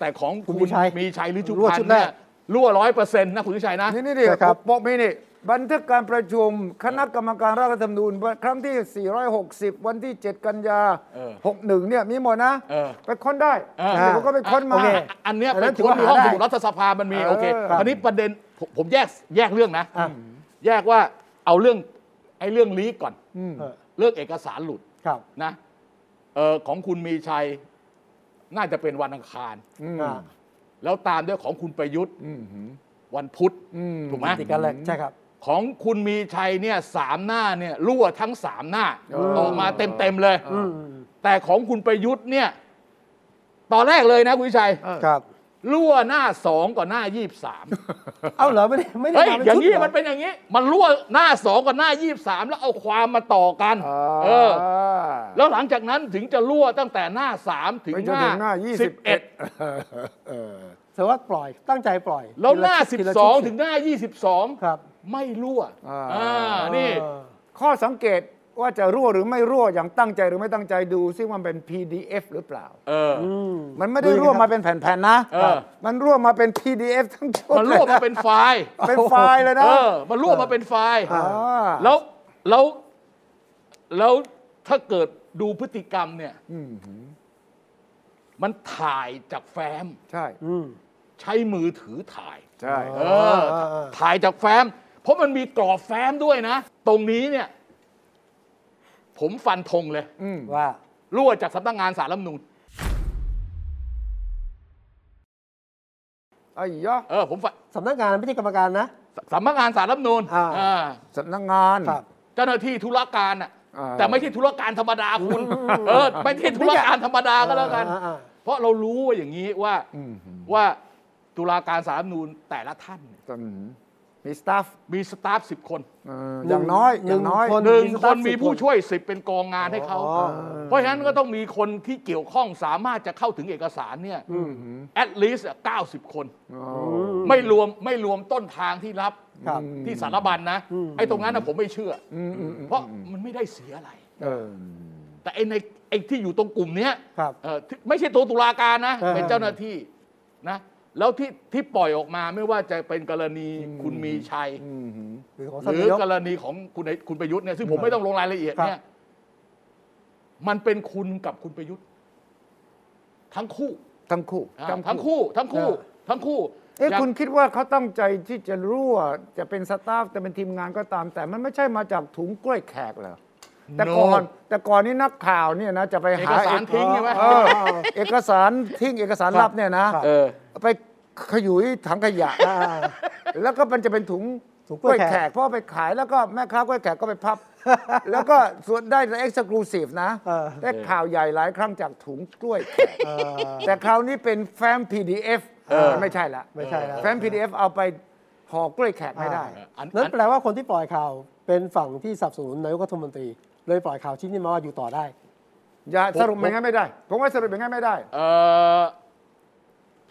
แต่ของคุคุณณมีชัย มีชัยหรือจุรั่วพันชุดธ์แรเนี่กย รั่วร้อยเปอร์เซ็นต์นะคุณสุทธิชัยนะ นี่นี่ดินะครับ บอกมีนี่บันทึกการประชุมคณะกรรมการร่างรัฐธรรมนูญครั้งที่ 460 วันที่ 7 กันยาเออ61 เนี่ยมีหมดนะเออไปค้นได้เออเดี๋ยวผมก็ไปค้นมาโอเคอันเนี้ยอันเป็นั้นนถืคอนว่าในห้องหาได้สมุดรัฐสภามันมีเออโอเคครับคราวนี้ประเด็นผมผมแยกแยกเรื่องนะอะแยกว่าเอาเรื่องไอ้เรื่องลีกก่อนอืมเออเรื่องเอกสารหลุดครับนะเออของคุณมีชัยน่าจะเป็นวันอังคารอืมอ่า แล้วตามด้วยของคุณประยุทธ์อืมหืมวันพุธอืมถูกไหมติดกันเลยใช่ครับ ของคุณมีชัยเนี่ยสามหน้าเนี่ยรั่วทั้งสามหน้าเออออกมาเต็มเต็มๆเลยอืมแต่ของคุณประยุทธ์เนี่ยตอนแรกเลยนะคุณวิชัยครับรั่วหน้าสองกับหน้ายี่สามเอาเหรอไม่ได้ไม่ได้เฮ้ยมาเป็นอย่างชุดนี้เหรอมันเป็นอย่างนี้ มันรั่วหน้าสองกับหน้ายี่สามแล้วเอาความมาต่อกันเออ แล้วหลังจากนั้นถึงจะรั่วตั้งแต่หน้าสามถึงไปจหนน้าถึงหน้าสิบเอ็ด 21เออแต่ว่าปล่อยตั้งใจปล่อยแล้วหน้าทีละ12ชุดถึงหน้า 22 ครับ ไม่รั่วอ่าอ่านี่เออข้อสังเกตว่าจะรั่วหรือไม่รั่วอย่างตั้งใจหรือไม่ตั้งใจดูซิว่ามันเป็น PDF หรือเปล่า เอออืมมันไม่ได้รั่วมาเป็นแผ่นๆนะเออมันรั่วมาเป็น PDF ทั้งชุดมันรั่วมาเป็นไฟล์ เป็นไฟล์เลยนะ เออ มันรั่วมาเป็นไฟล์อ่าอ่าแล้ว แล้ว แล้วถ้าเกิดดูพฤติกรรมเนี่ยอืมมันถ่ายจากแฟ้ม ใช่อืม ใช้มือถือถ่ายใช่เออถ่ายจากแฟ้ม เพราะมันมีกรอบแฟ้มด้วยนะ ตรงนี้เนี่ย ผมฟันธงเลยอืมว่ารั่วจากสำนักงานสารรัฐธรรมนูญไอ้ยะเออผมฟันสำนักงานไม่ใช่กรรมการนะสำนักงานสารรัฐธรรมนูญอ่าอ่าสำนักงานครับเจ้าหน้าที่ธุรการอะอ่าแต่ไม่ใช่ธุรการธรรมดาคุณ เออ ไม่ใช่ธุรการธรรมดาก็แล้วกันอ่าอ่าเพราะเรารู้ว่าอย่างนี้ว่าอืมว่า ตุลาการสารรัฐธรรมนูญแต่ละท่านเนี่ยอืมมีสตาฟมีสตาฟสิบคนเอออย่างน้อยหนึ่องย่างน้อย คน หนึ่งมีสคตาฟนมี10ผู้คนช่วยสิบเป็นกองงานให้เขา อ๋อ เพราะฉะนั้นก็ต้องมีคนที่เกี่ยวข้องสามารถจะเข้าถึงเอกสารเนี่ย at least 90คน อ๋อไม่รวมไม่รวมต้นทางที่รับครับ ที่สารบัญนะอืมไอ้ตรงนั้นนะผมไม่เชื่ออมอืมอืมเพราะมันไม่ได้เสียอะไร เออ แต่ไอ้ในไอ้ที่อยู่ตรงกลุ่มเนี้ยครับ เอ่อที่ไม่ใช่ตัวตุลาการนะอ่าเป็นเจ้าหน้าที่นะ แล้วที่ที่ปล่อยออกมาไม่ว่าจะเป็นกรณีคุณมีชัยอืมหืมหรือของหท่านรืนาอยก กรณีของคุณไอ้คุณประยุทธ์เนี่ยซึ่งผมไม่ต้องลงรายละเอียดครับเนี่ย มันเป็นคุณกับคุณประยุทธ์ ทั้งคู่ทั้งคู่ อ่าทั้งคู่ ทั้งคู่ ทั้งคู่เอ๊ะอย่าง คุณคิดว่าเขาตั้งใจที่จะรั่ว จะเป็นสตาฟจะเป็นทีมงานก็ตาม แต่มันไม่ใช่มาจากถุงกล้วยแขกเหรอ แต่ก่อนแต่ก่อนนี้นักข่าวเนี่ยนะจะไปเอหากสารทิ้งใช่ไหมเออเอกสารทิ้งเอกสารลับเนี่ยนะครับเออไปขยุยถังขยะอ่าแล้วก็มันจะเป็นถุงถุงกกล้ล้ววยยแขแขกกเพราะเอาไปขายแล้วก็แม่ค้ากล้วยแขกก็ไปพับ แล้วก็ส่วนได้เอ็กซ์คลูซีฟนะเออได้ข่าวใหญ่หลายครั้งจากถุงกล้วยแขกเออแต่คราวนี้เป็นแฟ้ม PDF เออมันไม่ใช่ละไม่ใช่แล้วแฟ้ม PDF เอาไปห่อกล้วยแขกไม่ได้อันนั่นอันแปลว่าคนที่ปล่อยข่าวเป็นฝั่งที่สนับสนุนนายกรัฐมนตรี เลยปล่อยข่าวชิ้นนี้มาว่าอยู่ต่อได้ อย่าผมสรุปอย่างนั้นไม่ได้ ผมว่าสรุปอย่างนั้นไม่ได้ เอ่อ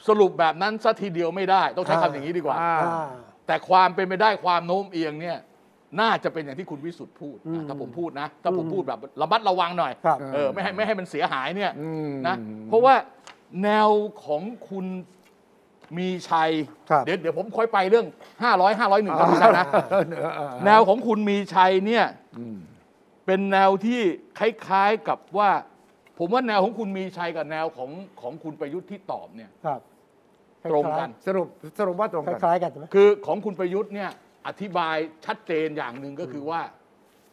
สรุปแบบนั้นซะทีเดียวไม่ได้ ต้องใช้อ่าคำอย่างนี้ดีกว่าอ่า อ่า แต่ความเป็นไปได้ความโน้มเอียงเนี่ย น่าจะเป็นอย่างที่คุณวิสุทธ์พูดอืมนะถ้าผมพูดนะ ถ้าผมอืมพูดแบบระมัดระวังหน่อย ครับ เออไม่ให้ไม่ให้มันเสียหายเนี่ยอืมนะเพราะว่าแนวของคุณมีชัย ครับเดี๋ยวเดี๋ยวผมค่อยไปเรื่อง 500 501กันนะนะ แนวของคุณมีชัยเนี่ย เป็นแนวที่คล้ายๆกับว่า ผมว่าแนวของคุณมีชัยกับแนวของของคุณประยุทธ์ที่ตอบเนี่ย ครับตรงกัน สรุปสรุปว่าตรงคกัน ล้ายๆกันใช่ไหม คือของคุณประยุทธ์เนี่ยอธิบายชัดเจนอย่างหนึ่งก็คือว่า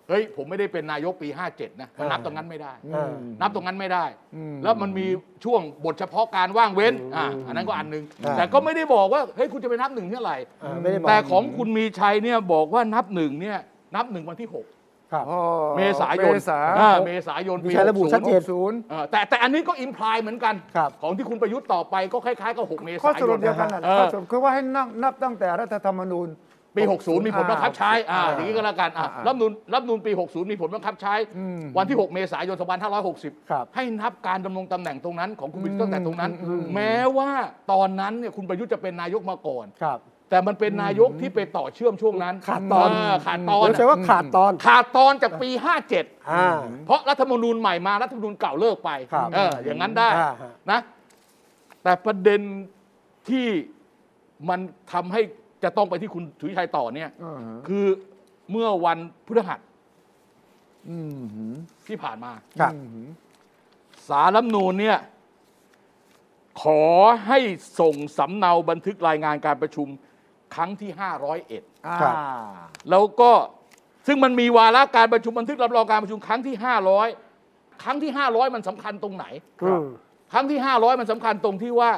เฮ้ย ผมไม่ได้เป็นนายกปี 57 นะมันนับตรงนั้นไม่ได้อ่านับตรงนั้นไม่ได้อืมแล้วมันมีช่วงบทเฉพาะการว่างเว้นอ่าอันนั้นก็อันหนึงอ่า แต่ก็ไม่ได้บอกว่าเฮ้ยคุณจะไปนับหนึ่งเมื่อไหร่ อ่าไม่ได้บอกแต่ของคุณมีชัยเนี่ยบอกว่านับหนึ่งเนี่ยนับหนึ่งวันที่หก ครับอ๋อเมษายนเมษาอ่าเมษายนมีปีใช้ระบุ60ชัดเจน ศูนย์เออแต่แต่อันนี้ก็อิมพลายเหมือนกัน ครับ ของที่คุณประยุทธ์ต่อไปก็คล้ายๆกับ6เมข้อษาสยรุปนเดียวกันน่ะเออ ข้อสรุปคือว่าให้นับนับตั้งแต่รัฐธรรมนูญ ปี 60 มีผลบังคับใช้ อ่า อ่าอย่างนี้ก็แล้วกันอะอ่ารัฐธรรมนูลรัฐธรรมนูลปี 60 มีผลบังคับใช้ อืมวันที่ 6 เมษายน2560ครับให้นับการดำรงตำแหน่งตรงนั้นของคุณประยุทธ์ตั้งแต่ตรงนั้นอืมแม้ว่าตอนนั้นเนี่ยคุณประยุทธ์จะเป็นนายกมาก่อน ครับ แต่มันเป็นนายกที่ไปต่อเชื่อมช่วงนั้นขาดตอน เขาดตอนเราใช้ว่าขาดตอน ขาดตอนจากปี 57 อ่า เพราะรัฐธรรมนูญใหม่มารัฐธรรมนูญเก่าเลิกไปครับเอออย่างนั้นได้อ่าฮะ นะ แต่ประเด็นที่มันทำให้จะต้องไปที่คุณสุวิชัยต่อเนี่ยอ่าฮะคือเมื่อวันพฤหัสอืมหืมที่ผ่านมา ครับอืมหืมสารรัฐธรรมนูญเนี่ย ขอให้ส่งสำเนาบันทึกรายงานการประชุม ครั้งที่ 501 อ่า ครับ แล้วก็ซึ่งมันมีวาระการประชุมบันทึกรับรองการประชุมครั้งที่ 500 ครั้งที่ 500 มันสำคัญตรงไหน อืมครั้งที่ 500 มันสำคัญตรงที่ว่า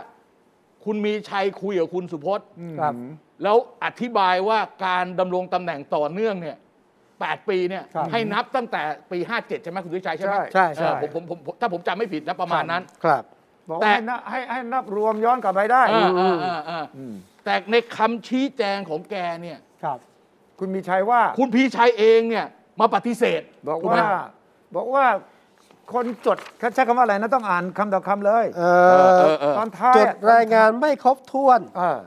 คุณมีชัยคุยกับคุณสุพจน์ ครับ แล้วอธิบายว่าการดำรงตำแหน่งต่อเนื่องเนี่ย8ปีเนี่ยครับให้นับตั้งแต่ปี 57 ใช่ไหมคุณสุวิชัยใช่ไหมใช่ใช่ใช่เออผมผมผมถ้าผมจำไม่ผิดนะประมาณนั้น ครับ บอกแต่ ให้นับให้ให้นับรวมย้อนกลับไปได้อ่าอ่าอ่าอ่าอืม แต่ในคำชี้แจงของแกเนี่ย ครับ คุณมีชัยว่า คุณพีชัยเองเนี่ยมาปฏิเสธบอกถูไหม ว่า บอกว่าคนจดเขาใช้คำว่าอะไรนะต้องอ่านคำต่อคำเลย เอ่เอออเออ ตอนท้ายจดรายงานไม่ครบถ้วนอ่า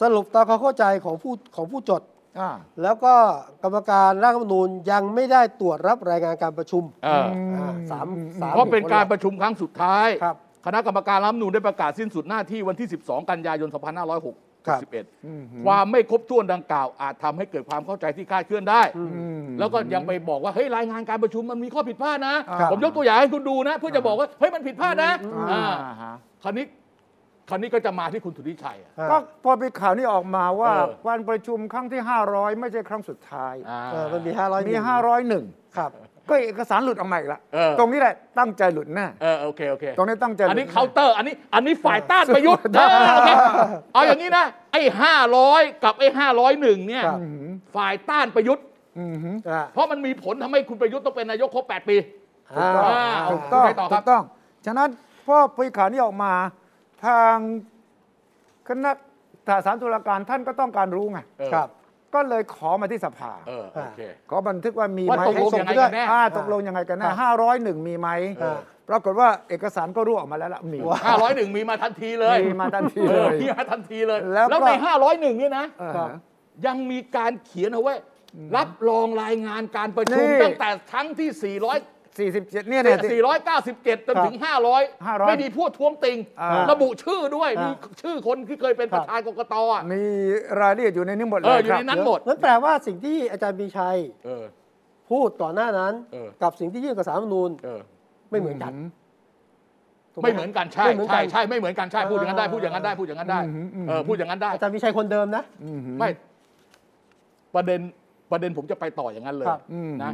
สรุปตามความเข้าใจของผู้ของผู้จด อ่าแล้วก็กรรมการร่างรัฐธรรมนูญยังไม่ได้ตรวจรับรายงานการประชุมเอออ่าสามสามเพราะเป็นการหประชุมครั้งสุดท้าย ครับ คณะกรรมการรัฐธรรมนูญได้ประกาศสิ้นสุดหน้าที่วันที่ 12 กันยายน 2561 ความไม่ครบถ้วนดังกล่าว อาจทำให้เกิดความเข้าใจที่คลาดเคลื่อนได้ แล้วก็ยังไปบอกว่าเฮ้ยรายงานการประชุมมันมีข้อผิดพลาดนะอ่าผมยกตัวอย่างให้คุณดูนะ เพื่อจะบอกว่าเฮ้ยมันผิดพลาดนะอ่าอ่าฮะคราวนี้คราวนี้ก็จะมาที่คุณสุทธิชัยอะอ่าก็พอมีข่าวนี้ออกมาว่าเออวันประชุมครั้งที่ 500 ไม่ใช่ครั้งสุดท้ายอ่าเออมันมีห้าร้อยมี501 ครับ ก็เอกสารหลุดออกมาอีกละเออ ตรงนี้แหละตั้งใจหลุดแน่เออโอเคโอเค ตรงนี้ตั้งใจหลุดอันนี้แเคาน์เตอร์อันนี้อันนี้ฝ่ายต้านประยุทธ์เออโอเคเอาอย่างนี้นะไอ้ห้าร้อยกับไอ้ห้าร้อยหนึ่งเนี่ย ครับฝ่ายต้านประยุทธ์ อืมหืมอ่า เพราะมันมีผลทำให้คุณประยุทธ์ต้องเป็นนายกครบ 8 ปี ถูกต้องอ่าถูกต้องไปต่อครับ ถูกต้อง ฉะนั้นพอพอข่าวนี้ออกมาทางคณะสารตุลาการท่านก็ต้องการรู้ไงเออครับ ก็เลยขอมาที่สภาเออโอเคขอบันทึกว่ามีว่าไหมตกลงให้ส่ยังไงปด้วยกันแน่ อ่าตกลงยังไงกันแน่ห้าร้อยหนึ่งมีไหมเออปรากฏว่าเอกสารก็รั่วออกมาแล้วล่ะมี ห้าร้อยหนึ่งมีมาทันทีเลยมีมาทันทีเอเลอยมีมาทันทีเลย แล้วก็ แล้วในห้าร้อยหนึ่งเนี่ยนะ เออครับยังมีการเขียนเอาไว้ รับรองรายงานการประชุมนี่ ตั้งแต่ครั้งที่ 400 47เนี่ยเนี่ยที่497 จนถึง 500 500ไม่มีพูดท้วงติง อ่าระบุชื่อด้วยอ่ามี มีชื่อคนที่เคยเป็นประธานกกตอะมีรายละเอียดอยู่ในนี้หมดเลเอยออยู่ครับในนั้นหมด นั่นแปลว่าสิ่งที่อาจารย์มีชัยเออ พูดก่อนหน้านั้น เออ กับสิ่งที่ยื่นกับสารรัฐธรรมนูญเออ ไม่เหมือนกันถูกไม่เหมือนกันใช่ไม่เหมือนกัใช่น ใช่ไม่เหมือนกันใช่พูดอย่างนั้นได้อ่าพูดอย่างนั้นได้พูดอย่างนั้นได้อืมอืม เออพูดอย่างนั้นได้อาจารย์มีชัยคนเดิมนะ อืมหืมไม่ประเด็นประเด็นผมจะไปต่ออย่างนั้นเลยครับอืมนะ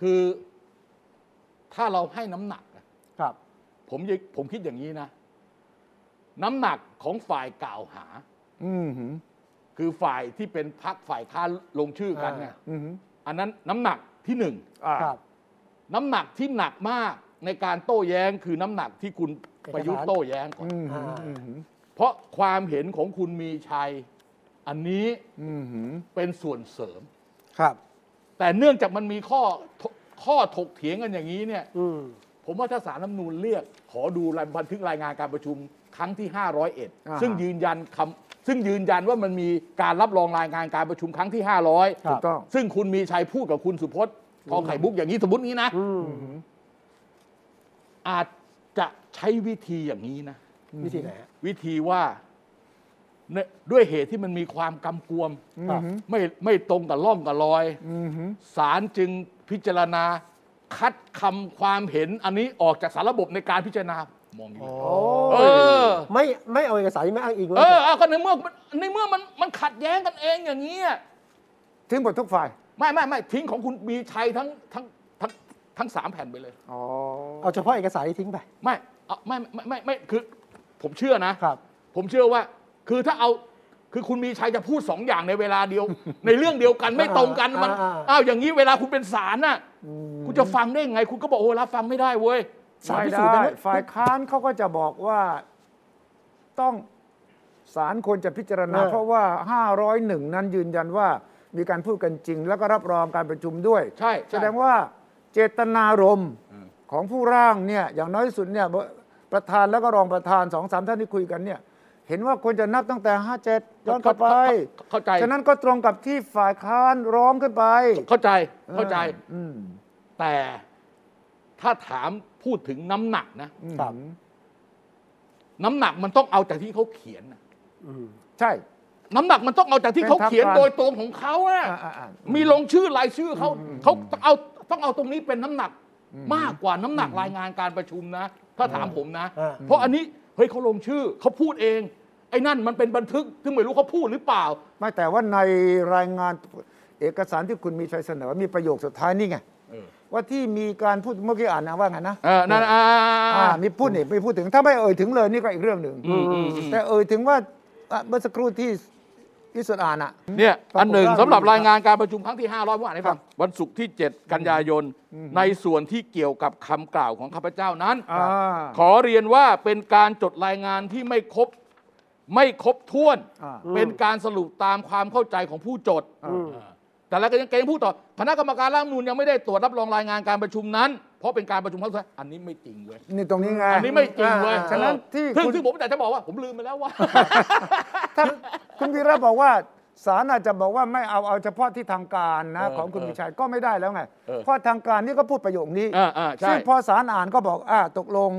คือ ถ้าเราให้น้ำหนักอะครับ ผมยังผมคิดอย่างนี้นะ น้ำหนักของฝ่ายกล่าวหา อืมหืมคือฝ่ายที่เป็นพักฝ่ายค้านลงชื่อกันเนี่ยอืมหืมอันนั้นน้ำหนักที่หนึ่ง อ่าครับ น้ำหนักที่หนักมากในการโต้แย้งคือน้ำหนักที่คุณประยุทธ์โต้แย้งก่อน อืมหืมอ่าอืมหืมเพราะความเห็นของคุณมีชัย อันนี้อืมหืมเป็นส่วนเสริม ครับ แต่เนื่องจากมันมีข้อ ข้อถกเถียงกันอย่างนี้เนี่ยอืมผมว่าถ้าสารรัฐธรรมนูญเรียก ขอดูรายบันทึกรายงานการประชุมครั้งที่า501 ซึ่งยืนยันคำซึ่งยืนยันว่ามันมีการรับรองรายงานการประชุมครั้งที่ครัถูบกต้อง500ซึ่งคุณมีชัยพูดกับคุณสุพจน์ทองไข่มุกอย่างนี้สมมตินี้นะอืมอาจจะใช้วิธีอย่างนี้นะ วิธีไหนฮะวิธีว่าเนี่ยด้วยเหตุที่มันมีความกำกวมครับไม่ไม่ตรงกับล่องกับรอยอืมหืมศาลจึง พิจารณา คัดคำความเห็นอันนี้ออกจากสารระบบในการพิจารณามองอย่างนี้เออ ไม่ไม่เอาเอกสารที่ไม่อ้างอิงไว้เออเอาก็ในเมื่อมันในเมื่อมันมันขัดแย้งกันเองอย่างนี้ยทิ้งหมดทุกฝ่าย ไม่ไม่ไม่ทิ้งของคุณมีชัยทั้งทั้งทั้งทั้งสามแผ่นไปเลยอ๋อเอาเฉพาะเอกสารที่ทิ้งไปไม่เอาไม่ไม่ไม่ไม่คือ ผมเชื่อนะครับ ผมเชื่อว่า คือถ้าเอา คือคุณมีชัยจะพูดสองอย่างในเวลาเดียว ในเรื่องเดียวกันไม่ตรงกันมันอ่าอ่าอ้าวอย่างนี้เวลาคุณเป็นศาลน่ะคุณจะฟังได้ยังไง คุณก็บอกโอ้รับฟังไม่ได้เว้ยสารไม่พิสูจน์ได้ได้ไหมฝ่ายค้านเขาก็จะบอกว่าต้องศาลควรจะพิจารณาเออเพราะว่า 501 นั้นยืนยันว่ามีการพูดกันจริง แล้วก็รับรองการประชุมด้วย ใช่ใช่แสดงว่าเจตนารมณ์ของผู้ร่างเนี่ยอย่างน้อยที่สุดเนี่ยประธานแล้วก็รองประธานสองสามท่านที่คุยกันเนี่ย เห็นว่าควรจะนับตั้งแต่ 57 ย้อนกลับไป เข้าใจ ฉะนั้นก็ตรงกับที่ฝ่ายค้านร้องขึ้นไป เข้าใจเข้าใจอืมแต่ถ้าถามพูดถึงน้ำหนักนะครับน้ำหนักมันต้องเอาจากที่เขาเขียนน่ะอืมใช่ น้ำหนักมันต้องเอาจากที่เขาเขียนเป็นทางการโดยตรงของเขาอะอ่าอ่าอ่ามีลงชื่อรายชื่อเขาเขาต้องเอาต้องเอาตรงนี้เป็นน้ำหนัก มากกว่าน้ำหนักรายงานการประชุมนะ ถ้าถามผมนะอ่าเพราะอันนี้เฮ้ยเขาลงชื่อเขาพูดเอง ไอ้นั่นมันเป็นบันทึกซึ่งไม่รู้เขาพูดหรือเปล่า ไม่แต่ว่าในรายงานเอกสารที่คุณมีชัยเสนอมีประโยคสุดท้ายนี่ไงเออว่าที่มีการพูดเมื่อกี้อ่านนะว่าไงนะเออนั่นอ่าอ่ามีพูดนี่ไม่พูดถึงถ้าไม่เอ่ยถึงเลยนี่ก็อีกเรื่องหนึ่งอืมอืมอืมแต่เอ่ยถึงว่าอะเมื่อสักครู่ที่ที่สุดอ่านอะเนี่ยปรากฏอันหนึ่งว่าสำหรับรายงานการประชุมครั้งที่ 500เมื่อวานให้ฟังวันศุกร์ที่ 7 กันยายน ในส่วนที่เกี่ยวกับคำกล่าวของข้าพเจ้านั้นอ่าขอเรียนว่าเป็นการจดรายงานที่ไม่ครบ ไม่ครบถ้วน อ่า เป็นการสรุปตามความเข้าใจของผู้จด อืมอ่าแต่แล้วก็ยังเกรงพูดต่อคณะกรรมการร่างรัฐธรรมนูญยังไม่ได้ตรวจรับรองรายงานการประชุมนั้น เพราะเป็นการประชุมครั้งสุดท้ายอันนี้ไม่จริงเว้ยนี่ตรงนี้ไงอันนี้ไม่จริงเว้ยอ่าฉะนั้นที่ซึ่งคุณซึ่งผมแต่จะบอกว่าผมลืมไปแล้วว่า ถ้าคุณวีระบอกว่าศาลอาจจะบอกว่าไม่เอาเอาเฉพาะที่ทางการนะ เออของคุณเออวิชัยก็ไม่ได้แล้วไง เออเพราะทางการนี่ก็พูดประโยคนี้อ่าอ่าใช่ ซึ่งพอศาลอ่านก็บอกอ่าตกลง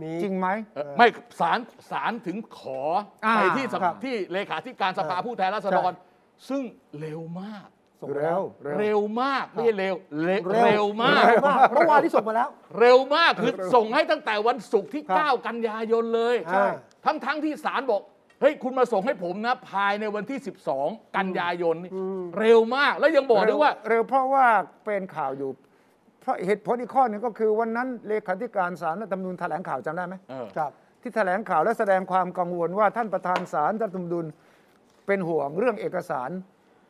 มี จริงไหม เอ่อไม่ศาลศาลถึงขออ่าไปที่สภาครับ ที่เลขาธิการสภาเออผู้แทนราษฎรใช่ซึ่งเร็วมาก ส่งมาเร็แล้ว ว เร็วมากไม่ใช่เร็วเร็ว เร็วมาก เร็วมากเมื่อวานที่ส่งมาแล้ว เร็วมากคือส่งให้ตั้งแต่วันศุกร์ที่ ครับ9 กันยายนเลยใช่ ทั้งทั้งที่ศาลบอก เฮ้ย คุณมาส่งให้ผมนะ ภายในวันที่ 12 กันยายนนี่เร็วมากแล้วยังบอกด้วยว่า เร็วเพราะว่าเป็นข่าวอยู่ เพราะเหตุผลอีกข้อหนึ่งก็คือวันนั้นเลขาธิการศาลรัฐธรรมนูญแถลงข่าวจำได้ไหมเออ ครับ ที่แถลงข่าวและแสดงความกังวลว่าท่านประธานศาลรัฐธรรมนูญเป็นห่วงเรื่องเอกสาร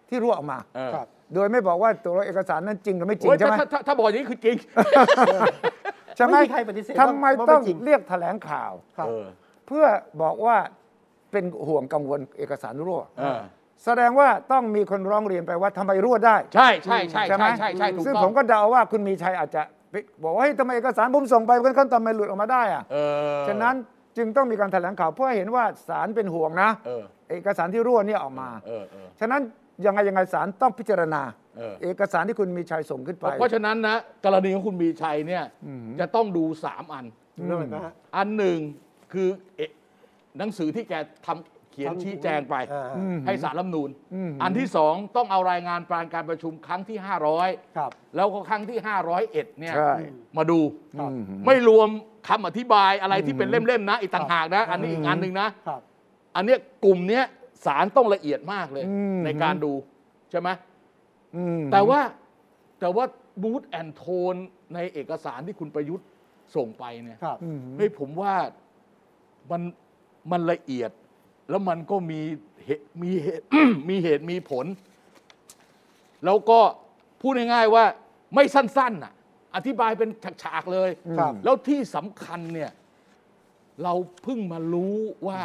ที่รั่วออกมา เออ ครับ โดยไม่บอกว่าตัวเอกสารนั้นจริงหรือไม่จริงโอ้ยใช่ถ้าไหม ถ้าถ้าถ้าบอกอย่างนี้คือจริง ใช่ไหมไม่มีใครปฏิเสธทำไมว่าต้องไม่จริง เรียกแถลงข่าว ครับ เออ เพื่อบอกว่าเป็นห่วงกังวลเอกสารรั่ว เออ แสดงว่าต้องมีคนร้องเรียนไปว่าทำไมรั่วได้ ใช่ใช่ใช่ใช่ไหมใช่ใช่ใช่ถูกซึ่งต้อผงมก็เดาว่าคุณมีชัยอาจจะไปบอกว่าเฮ้ยทำไมเอกสารผมส่งไปขั้นตอนไม่หลุดออกมาได้อะเออฉะนั้นจึงต้องมีการแถลงข่าวเพื่อให้เห็นว่าศาลเป็นห่วงนะ เออเอกสารที่รั่วเนี่ยออกมา เออเออ ฉะนั้นยังไงยังไงศาลต้องพิจารณา เออ เอกสารที่คุณมีชัยส่งขึ้นไป เพราะฉะนั้นนะกรณีของคุณมีชัยเนี่ยจะต้องดูสามอัน เรื่องอะไรนะฮะอันหนึ่งคือเอะหนังสือที่แกทำ เขียนทำชี้แจงไป อ่า ให้สารรัฐธรรมนูญอืม อันที่สองต้องเอารายงานการการประชุมครั้งที่500ครับแล้วก็ครั้งที่ 501เนี่ยใช่ มาดู ครับ ไม่รวมคำอธิบายอะไรที่เป็นเล่มๆนะอีกต่างหากนะ อันนี้อีกอันหนึ่งนะ ครับ อันเนี้ยกลุ่มเนี้ยสารต้องละเอียดมากเลย อืม ในการดูใช่ไหมอืมแต่ว่าแต่ว่าบูธแอนโทนในเอกสารที่คุณประยุทธ์ส่งไปเนี่ยครับ อืม เฮ้ยผมว่ามันมันละเอียด แล้วมันก็มีเหตุมีเหตุมีเหตุมีผล แล้วก็พูดง่ายๆว่าไม่สั้นๆน่ะอธิบายเป็นฉากๆเลย ครับ แล้วที่สำคัญเนี่ย เราเพิ่งมารู้ว่า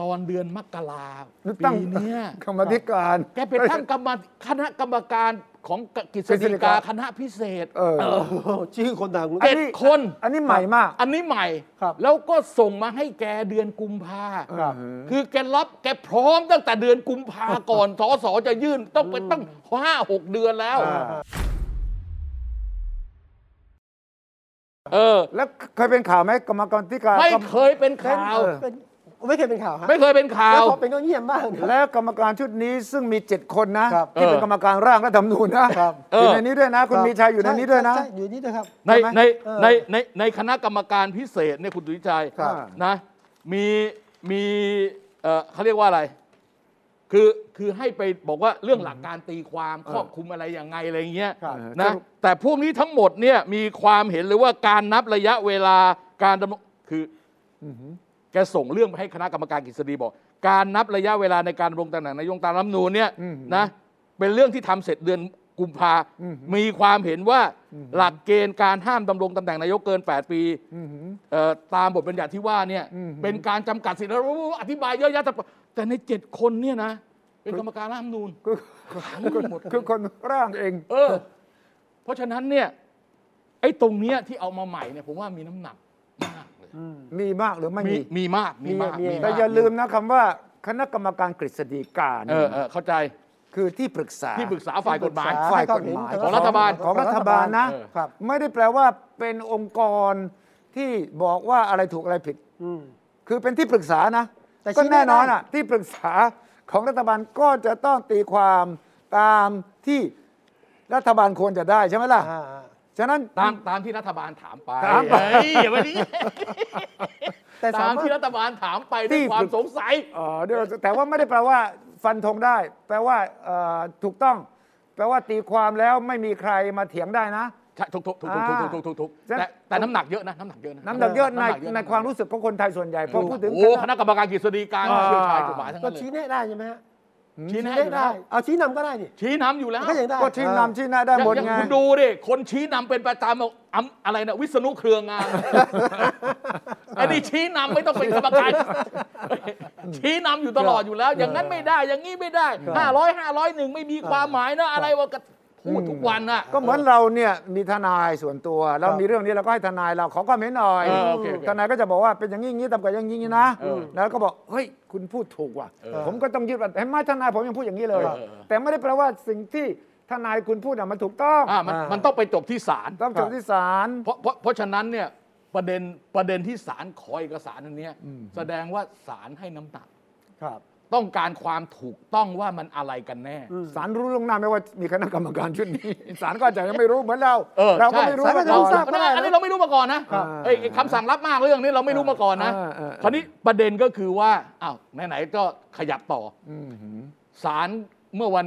ตอนเดือนมกราตั้งปีเนี้ยกรรมธิการแกเป็นตั้งกรรมคณะกรรมการของกฤษกฤษฎีฎีกากาคณะพิเศษเออโอ้โหชื่อคนดังเจ็ดคน อันนี้ใหม่มาก อันนี้ใหม่ครับแล้วก็ส่งมาให้แกเดือนกุมภาครับคือแกรับแกพร้อมตั้งแต่เดือนกุมภาก่อนสอสอจะยื่นต้องไปตั้งห้าหกเดือนแล้ว เออ แล้วเคยเป็นข่าวไหมกรรมการธิการไม่เคยเป็นข่าวเออเป็นไม่เคยเป็นข่าวฮะไม่เคยเป็นข่าแล้ววพอเป็นก็เงียบบ้างนะแล้วกรรมการชุดนี้ซึ่งมีเจ็ดคนนะครับที่เป็นเออกรรมการร่างรัฐธรรมนูญนะครับอยู่ในนี้ด้วยนะ คุณมีชัยอยู่ในนี้ด้วยนะใช่อยู่นี่ด้วยครับ ในใช่ไหมในเออในในในคณะกรรมการพิเศษเนี่ยคุณสุวิชัยครับนะ มีมีเออเขาเรียกว่าอะไร คือคือให้ไปบอกว่าเรื่องหลักการตีความครอบคลุมอะไรยังไงอะไรอย่างเงี้ยครับนะแต่พวกนี้ทั้งหมดเนี่ยมีความเห็นเลยว่าการนับระยะเวลาการดำรงคืออแกส่งเรื่องไปให้คณะกรรมการกฤษฎีบอก การนับระยะเวลาในการดำรงตำแหน่งนายกตามรัฐธรรมนูญเนี่ยนะเป็นเรื่องที่ทำเสร็จเดือน กุมภามีความเห็นว่าหลักเกณฑ์การห้ามดำรงตำแหน่งนายกเกิน 8 ปีเอ่อตามบทบัญญัติที่ว่าเนี่ยเป็นการจำกัดสิทธิแล้วอธิบายเยอะแยะแต่แต่ในเจ็ดคนเนี่ยนะ เป็นกรรมการรัฐธรรมนูญคือคือคนร่างเอง เออ เพราะฉะนั้นเนี่ยไอ้ตรงเนี้ยที่เอามาใหม่เนี่ยผมว่ามีน้ำหนักมากเลยมีมากหรือไม่มีมีมีมากมีมากมีมีมีมากแต่อย่าลืมนะคำว่าคณะกรรมการกฤษฎีกาเอเนี่ยอเออเข้าใจ คือที่ปรึกษาที่ปรึกษาฝ่ายกฎหมายที่ปรึกษฝ่ายกฎหมายให้ของรัฐบาลของรัฐบาลนะเออครับไม่ได้แปลว่าเป็นองค์กรที่บอกว่าอะไรถูกอะไรผิดอืมคือเป็นที่ปรึกษานะแต่ก็ชี้แน่นอนได้อะที่ปรึกษาของรัฐบาลก็จะต้องตีความตามที่รัฐบาลควรจะได้ใช่ไหมล่ะอ่าฉะนั้นตามตามที่รัฐบาลถามไปถามไปเฮ้ยอย่าไปนี้แต่สาตามมารถที่รัฐบาลถามไปด้วยความสงสัยเอ่อเดี๋ยวแต่ว่าไม่ได้แปลว่า ฟันธงได้ แปลว่าเอ่อถูกต้อง แปลว่าตีความแล้วไม่มีใครมาเถียงได้นะ ใช่ถูกถูกถูกถูกถูกถูกถูกถูกอ่า แต่แต่น้ำหนักเยอะนะน้ำหนักเยอะนะน้ำหนักเยอะในำหกเยอะในความรู้สึกของคนไทยส่วนใหญ่พอพูดถึง โอ้คณะกรรมการกฤษฎีกาอ่า เชี่ยวชาญกฎหมายทั้งก็นั้นเลชี้ย แนะได้ใช่ไหมฮะชี้แนะชี้อยู่แนะแล้ได้วเอาชี้นำก็ได้นี่ชี้นำอยู่แล้วก็ยังได้ก็ชี้นำชี้หน้าได้หมดอย่างไง คุณดูดิคนชี้นำเป็นประจำเอาอำอะไรนะวิษณุเครืองาม ไอ้นี่ชี้นำไม่ต้องเป็นกรรมการชี้นำอยู่ตลอดอยู่แล้ว อย่างนั้นไม่ได้ อย่างนี้ไม่ได้ห้าร้อยห้าร้อยหนึ่งไม่มีความหมายนะอะไรวะก็พูดทุกวันน่ะก็เหมือนเราเนี่ยมีทนายส่วนตัว เราครับมีเรื่องนี้เราก็ให้ทนายเราขอความเห็นหน่อยเออโอเคโอเคทนายก็จะบอกว่าเป็นอย่างนี้อย่างนี้ตามกับอย่างนี้อย่างนี้นะเออแล้วก็บอกเฮ้ยคุณพูดถูกว่ะเออผมก็ต้องยึดว่าเห็นไหมทนายผมยังพูดอย่างนี้เลยเออเออแต่ไม่ได้แปลว่าสิ่งที่ทนายคุณพูดน่ะมันถูกต้องอ่ามันอ่ามัมันต้องไปจบที่ศาลต้องจบที่ศาลเพราะเพราะเพราะฉะนั้นเนี่ย ประเด็นประเด็นที่ศาลขอเอกสารอันเนี้ยแสดงว่าศาลให้น้ำหนัก ครับต้องการความถูกต้องว่ามันอะไรกันแน่ศาลรู้ล่วงหน้าไหมว่ามีคณะกรรมการชุดนี้ศาลก็อาจจะยังไม่รู้เหมือนเราเออเราก็ใช่ไม่รู้ศาลก็มาจะก่รู้อนทราบก็ได้นะอันนี้เราไม่รู้มาก่อนนะครับเอ้ยไอ้คำสั่งรับมากเรื่องนี้เราไม่รู้มาก่อนนะเออเออเออคราวนี้ประเด็นก็คือว่าอ้าวไหนๆก็ขยับต่ออืมหืมศาลเมื่อวัน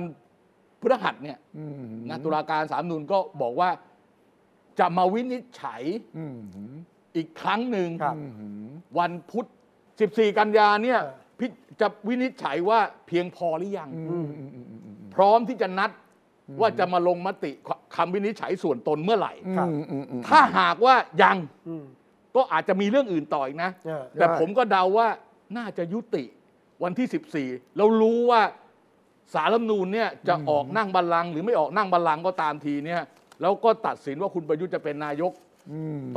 พฤหัสเนี่ยอืมหืมนะตุลาการสามนุนก็บอกว่าจะมาวินิจฉัยอืมหืม อีกครั้งหนึ่งครับอืมหืมวันพุธ 14 กันยาเนี่ยเออพิจะวินิจฉัยว่าเพียงพอหรือยังอืมอืมอืมอืมอืมพร้อมที่จะนัดว่าจะมาลงมติคำวินิจฉัยส่วนตนเมื่อไหร่ ครับอืมอืมอืมถ้าหากว่ายังอืมก็อาจจะมีเรื่องอื่นต่ออีกนะ เออ แต่ได้ผมก็เดาว่าน่าจะยุติวันที่ 14แล้วรู้ว่าสารรัฐธรรมนูญเนี่ยจะออกนั่งบัลลังก์หรือไม่ออกนั่งบัลลังก์ก็ตามทีเนี่ยแล้วก็ตัดสินว่าคุณประยุทธ์จะเป็นนายกอืม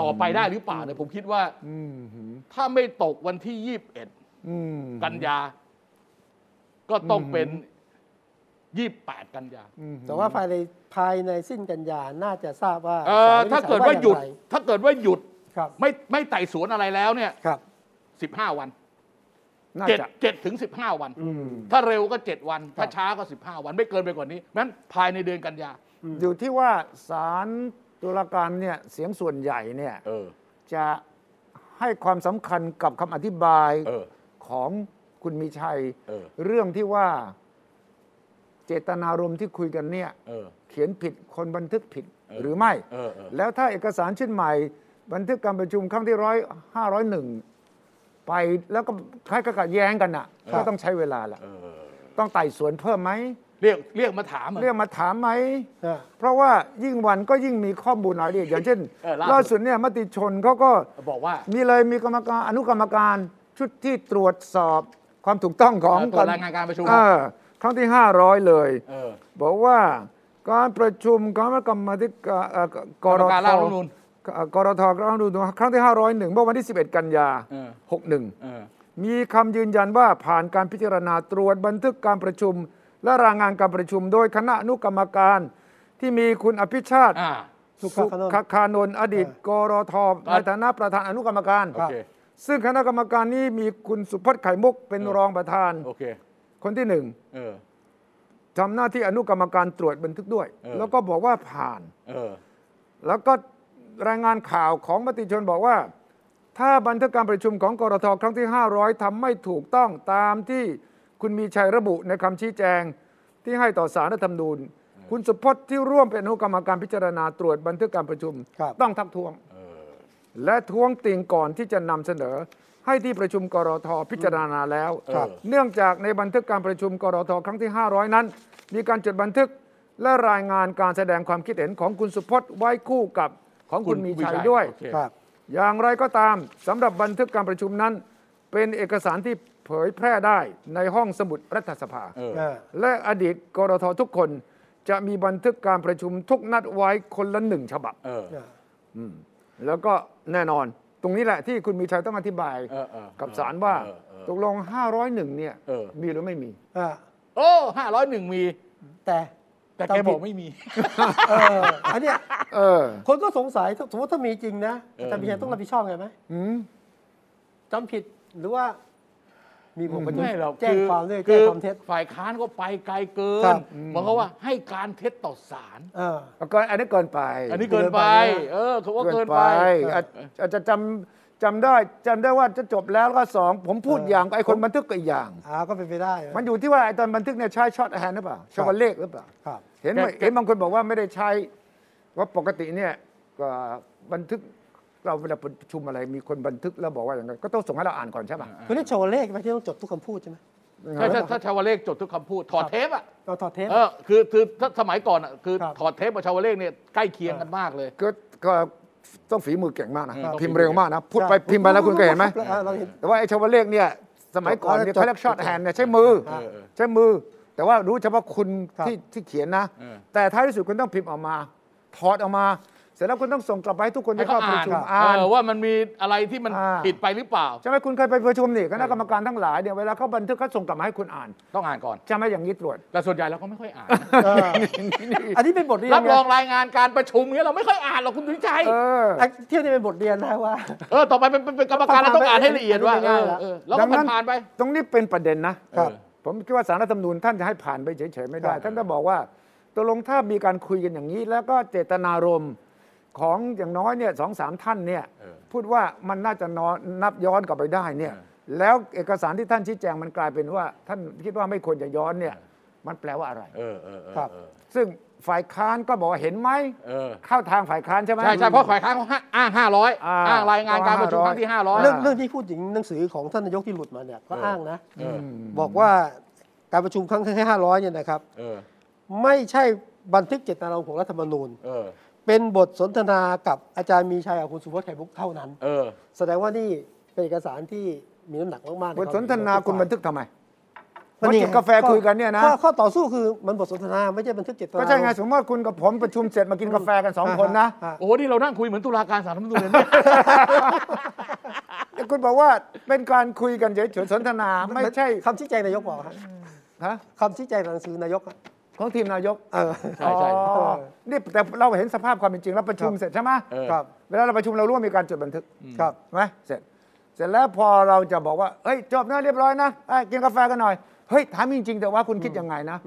ต่อไปได้หรือเปล่าเนี่ยผมคิดว่าอืมหืมถ้าไม่ตกวันที่21อืมกันยา ก็ต้องเป็น28กันยาอืมแต่ว่าภายในภายในสิ้นกันยาน่าจะทราบว่าเออศลถ้าเกิดว่าหยุดอางไรถ้าเกิดว่าหยุดครับไม่ไม่ไต่สวนอะไรแล้วเนี่ยครับ15วันน่าเจ็ดจะเจ็ดถึง15วันอืมถ้าเร็วก็7วัน ถ้าครับช้าก็15วันไม่เกินไปกว่านี้นั้นภายในเดือนกันยาอยู่ที่ว่าศาล ตุลาการเนี่ยเสียงส่วนใหญ่เนี่ยเออ จะให้ความสำคัญกับคำอธิบายเออ ของคุณมีชัย เออ เรื่องที่ว่าเจตนารมณ์ที่คุยกันเนี่ย เออ เขียนผิดคนบันทึกผิดเออหรือไม่ เออเออ แล้วถ้าเอกสารชิ้นใหม่ บันทึกการประชุมครั้งที่ร้อยห้าร้อยหนึ่งไปแล้วก็คล้ายกับแย้งกันอะครับก็ต้องใช้เวลาละเออ ต้องไต่สวนเพิ่มไหม เรียกเรียกมาถามอะ เรียกมาถามไหม เออเพราะว่ายิ่งวันก็ยิ่งมีข้อมูลรายละเอียดอย่างเช่นเออล่าสุด ล่าสุดเนี่ยมติชนเขาก็บอกว่า มีเลยมีกรรมการอนุกรรมการชุดที่ตรวจสอบความถูกต้องของเออตรวจรายงานการประชุม เออครั้งที่ 500 เลย เออ บอกว่าการประชุมคณะกรรมาธิการเอ่อกกรรมการร่างรัฐธรรมนูญเอ่อกรทร่างรัฐธรรมนูญครั้งที่ 501เมื่อวันที่ 11 กันยา เออ 61 เออ มีคำยืนยันว่าผ่านการพิจารณาตรวจบันทึกการประชุม และรายงานการประชุมโดยคณะอนุกรรมการที่มีคุณอภิชาติอ่า สุสุขานนท์ขคานนท์อดีตกรทในฐานะประธานอนุกรรมการ โอเค ซึ่งคณะกรรมการนี้มีคุณสุพจน์ไข่มุกเป็นเออรองประธาน โอเค คนที่หนึ่งเออ ทำหน้าที่อนุกรรมการตรวจบันทึกด้วย เออ แล้วก็บอกว่าผ่าน เออ แล้วก็รายงานข่าวของมติชนบอกว่า ถ้าบันทึกการประชุมของกรทครั้งที่ 500ทำไม่ถูกต้องตามที่ คุณมีชัยระบุในคำชี้แจงที่ให้ต่อสารรัฐธรรมนูญ คุณสุพจน์ที่ร่วมเป็นอนุกรรมการพิจารณาตรวจบันทึกการประชุมครับต้องทักท้วงเออและท้วงติงก่อนที่จะนำเสนอ ให้ที่ประชุมกรทพิจารณาแล้วครับเนื่องจากในบันทึกการประชุมกรทครั้งที่ 500 นั้น มีการจดบันทึกและรายงานการแสดงความคิดเห็นของคุณสุพจน์ไว้คู่กับของคุณมีชัยด้วยโอเคครับอย่างไรก็ตามสำหรับบันทึกการประชุมนั้น เป็นเอกสารที่ เผยแพร่ได้ในห้องสมุดรัฐสภา เอออ่าและอดีตกรททุกคนจะมีบันทึกการประชุมทุกนัดไว้คนละหนึ่งฉบับ เอออ่าแล้วก็แน่นอนตรงนี้แหละที่คุณมีชัยต้องอธิบายเออเออกับศาลว่าเออเออตกลง 501 เนี่ย เออ มีหรือไม่มีอ่าโอ้ห้าร้อยหนึ่งมี แต่แต่แกบอกไม่มี เอออันเนี้ยเออคนก็สงสัยถ้าสมมติถ้ามีจริงนะเออ อาจารย์พิชัยต้องรับผิดชอบไงไหมอืมจำผิดหรือว่า มีบุคคลไม่หรอกแจ้งคือความด้วยคืแจ้งอความเท็จฝ่ายค้านก็ไปไกลเกิครันบเหมันเขามว่าให้การเท็จต่อศาลเออก็อันนี้เกินไป อันนี้เกินไปเกินไปนะเออเขาว่าเกินไปอาจอาจจะจำจำได้จำได้ว่าจะจบแล้วก็สองผมพูดเอออย่างไอ้คนผมบันทึกก็อีกอย่างอ่าก็เป็นไปได้ะมันอยู่ที่ว่าไอ้ตอนบันทึกเนี่ยใช้ช็อตแฮนด์หรือเปล่าชวเลขหรือเปล่าครับเห็นไหมแกเห็นบางคนบอกว่าไม่ได้ใช้ว่าปกติเนี่ยก็บันทึก เราเวลาประชุมอะไรมีคนบันทึกแล้วบอกว่าอย่างไรก็ต้องส่งให้เราอ่านก่อนใช่ป่ะคุณนี่โชว์เลขไหมที่ต้องจดทุกคำพูดใช่ไหมถ้าถ้าชวเลขจดทุกคำพูดถอดเทปอะเราถอดเทปเออคือคือถ้าสมัยก่อนอะคือถอดเทปกับชวเลขเนี่ยใกล้เคียงกันมากเลยก็ก็ต้องฝีมือเก่งมากนะพิมพ์เร็วมากนะพูดไปพิมพ์ไปแล้วคุณก็เห็นไหมแต่ว่าไอ้ชวเลขเนี่ยสมัยก่อนเนี่ยเขาเรียก shorthand เนี่ยใช้มือใช้มือ แต่ว่ารู้เฉพาะคุณที่ที่เขียนนะ แต่ท้ายที่สุดคุณต้องพิมพ์ออกมาถอดออกมา สร็จแล้วคุณต้องส่งกลับไปให้ทุกคนให้ที่เขาเข้าประอ่านชุมเออ่านอว่ามันมีอะไรที่มันอ่าผิดไปหรือเปล่าใช่ไหมคุณเคยไปประชุมนี่คณะกรรมการทั้งหลายเนี่ยเวลาเขาบันทึกเขาส่งกลับมาให้คุณอ่าน ต้องอ่านก่อนใช่ไหมอย่างนี้ตรวจแต่ส่วนใหญ่เราก็ไม่ค่อยอ่านเอออันนี้เป็นบทเรียนรับรองไรายงานการประชุมเนี่ยเราไม่ค่อยอ่านหรอกคุณสุวิชัยเออไอ้เที่ยวนี้เป็นบทเรียนนะว่าเออต่อไปเป็นเป็นเป็นกรรมการเราต้องอ่านให้ละเอียดว่าอันนี้เอง่ายอๆแล้วเออแล้วดัก็งนั้นผ่านๆไป ตรงนี้เป็นประเด็นนะครับผมคิดว่าสารรัฐธรรมนูญท่านจะให้ผ่านไปเฉยๆไม่ได้ครับท่านก็บอกว่าตกลงถ้ามีการคุยกันอย่างนี้ แล้วก็เจตนารมณ์ ของอย่างน้อยเนี่ยสองสามท่านเนี่ยเออพูดว่ามันน่าจะนอนนับย้อนกลับไปได้เนี่ยเออแล้วเอกสารที่ท่านชี้แจงมันกลายเป็นว่า ท่านคิดว่าไม่ควรจะย้อนเนี่ยมันแปลว่าอะไรเออเออเออครับเออซึ่งฝ่ายค้านก็บอกว่าเห็นไหมเออเข้าทางฝ่ายค้านใช่ไหมใช่ใช่เพราะฝ่ายค้านเขาอ้างห้าร้อยอ่าอ้างรายงานการประชุมครั้งที่ห้าร้อยเรื่องเรื่องที่พูดถึงหนังสือของท่านนายกที่หลุดมาเนี่ยก็เอออ้อ้างนะเออบอกว่าการประชุมครั้งที่ห้าร้อยเนี่ยนะครับเออไม่ใช่บันทึกเจตนารมณ์ของรัฐธรรมนูญ เออเป็นบทสนทนากับอาจารย์มีชัยกับคุณสุวัฒน์ไข่มุกเท่านั้น เออ แสดงว่านี่เป็นเอกสารที่มีน้ำหนักมากๆบทสนทนาคุณบันทึกทำไมมันนี่ว่าจิบกาแฟคุยกันเนี่ยนะข้อข้อต่อสู้คือมันบทสนทนาไม่ใช่บันทึกเจตนารมณ์ก็ใช่ไงสมมติว่าคุณกับผมประชุมเสร็จมากินกาแฟกันสองคนนะฮโอ้โหนี่เรานั่งคุยเหมือนตุลาการศาลรัฐธรรมนูญเลยเนี่ยแต่คุณบอกว่าเป็นการคุยกันเฉยๆสนทนา ไม่ใช่คำชี้แจงนายกบอกครับฮะคำชี้แจงหนังสือนายกอะ ของทีมนายกเออใช่ใช่อ๋อนี่แต่เราเห็นสภาพความเป็นจริงแล้วประชุมครับเสร็จใช่ไหมเออ ครับ เวลาเราประชุมเราร่วมมีการจดบันทึกครับไหมเสร็จ เสร็จแล้วพอเราจะบอกว่าเฮ้ยจบนะเรียบร้อยนะเอ้ยกินกาแฟกันหน่อยเฮ้ยถามจริงๆแต่ว่าคุณคิดยังไงนะ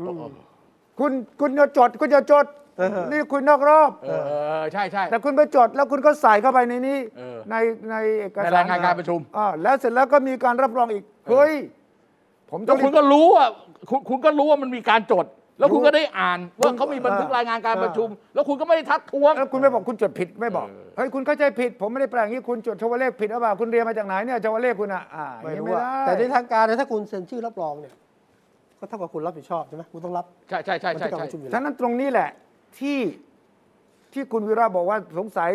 คุณคุณจะจดคุณจะจดเออนี่คุณนอกรอบเออเออใช่ใช่ แต่คุณไปจดแล้วคุณก็ใส่เข้าไปในนี้เออในในเอกสารในรายงานการประชุม อ่าแล้วเสร็จแล้วก็มีการรับรองอีกเฮ้ยผมต้แล้อวงคุณก็รู้อะคุณคุณก็รู้ว่ามันมีการจด แล้วคุณก็ได้อ่านว่าเขามีบันทึกเออรายงานการประชุม แล้วคุณก็ไม่ได้ทักท้วงแล้วคุณไม่บอกคุณจดผิดไม่บอกเออเฮ้ยคุณเข้าใจผิด ผมไม่ได้แปลอย่างนี้คุณจดชาวเลขผิดหรือเปล่าคุณเรียนมาจากไหนเนี่ยชาวเลขคุณอะอ่าอไม่ย่างรู้นี้ไม่ว่าได้แต่ในทางการเนี่ยถ้าคุณเซ็นชื่อรับรองเนี่ยก็เท่ากับคุณรับผิดชอบใช่ไหมคุณต้องรับใช่ใช่ใช่บันใช่ทึกการใช่ประชุมอยู่ฉะแล้วนั้นตรงนี้แหละที่ที่คุณวีระบอกว่าสงสัย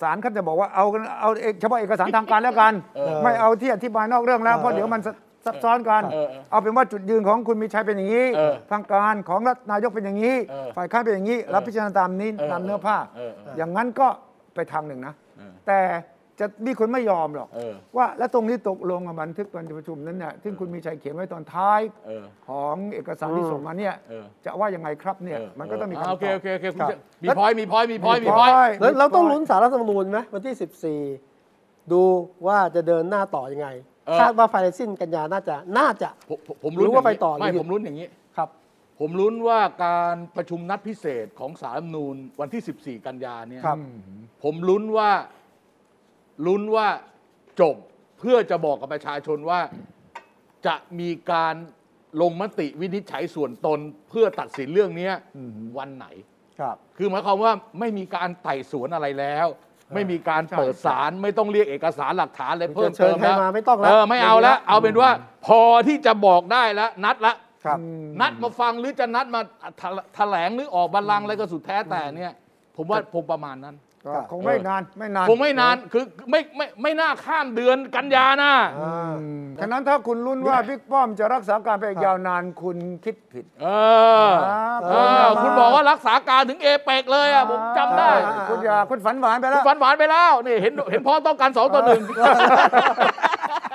ศาลเขาจะบอกว่าเอากันเอาเอกเฉพาะเอกสารทางการแล้วกันเออไม่เอาที่อธิบายนอกเรื่องแล้วเพราะเดี๋ยวมัน ซับซับซ้อนกันเออเออเอาเป็นว่าจุดยืนของคุณมีชัยเป็นอย่างนี้เออทางการของรัฐนายกเป็นอย่างนี้เออฝ่ายค้านเป็นอย่างนี้ รับพิจารณาตามนี้เออตามเนื้อผ้าเออเอออย่างนั้นก็ไปทางหนึ่งนะเออแต่จะมีคนไม่ยอมหรอกเออว่าแล้วตรงนี้ตกลงกับบันทึกการประชุมนั้นเนี่ยซึ่งคุณมีชัยเขียนไว้ตอนท้ายเออของเอกสารที่ส่งมาเนี่ยเออจะว่ายังไงครับเนี่ยเออมันก็ต้องมีาคำตอบโอเคโอเคโอเคคุณครับจะมี point มี pointมี point มีมี point point แล้วเราต้องมีลุ้นศาลรัฐธรรมนูญไหมวันที่ 14 ดูว่าจะเดินหน้าต่อยังไงเออ คาดว่าภายในสิ้นกันยาน่าจะน่าจะผมผมผมลุ้นรู้ว่าย่งนี้ไปต่อหรือไม่หยุดผมลุ้นอย่างนี้ครับผมลุ้นว่าการประชุมนัดพิเศษของศาลรัฐธรรมนูญวันที่ 14 กันยาเนี่ยครับผมลุ้นว่าลุ้นว่าจบเพื่อจะบอกกับประชาชนว่าจะมีการลงมติวินิจฉัยส่วนตนเพื่อตัดสินเรื่องเนี้ยวันไหน ครับ คือหมายความว่าไม่มีการไต่สวนอะไรแล้ว ไม่มีการเปิดสารไม่ต้องเรียกเอกสารหลักฐานอะไรเพิ่มเชิเติญมใครแล้วมาไม่ต้องแล้วเออไม่เอาแล้วเอาเป็นว่าพอที่จะบอกได้แล้วนัดละครับนัดมาฟังหรือจะนัดมาแถลแถลงหรือออกบัลลังก์อะไรก็สุดแท้แต่เนี่ย ผมว่าผมประมาณนั้น ก็คงไม่นานไม่นานคงไม่นานคือไม่ไม่ไม่น่าข้ามเดือนกันยานะอ่าฉะนั้นถ้าคุณลุ้นว่าบิ๊กป้อมจะรักษาการไปอีกยาวนานคุณคิดผิดเออครับเออคุณบอกว่ารักษาการถึงเอเปกเลยอะผมจำได้อ่าคุณอย่าคุณฝันหวานไปคุแล้ณวฝันหวานไปแล้วนี่เห็นเห็นพ้องต้องการสองต่อหนึ่ง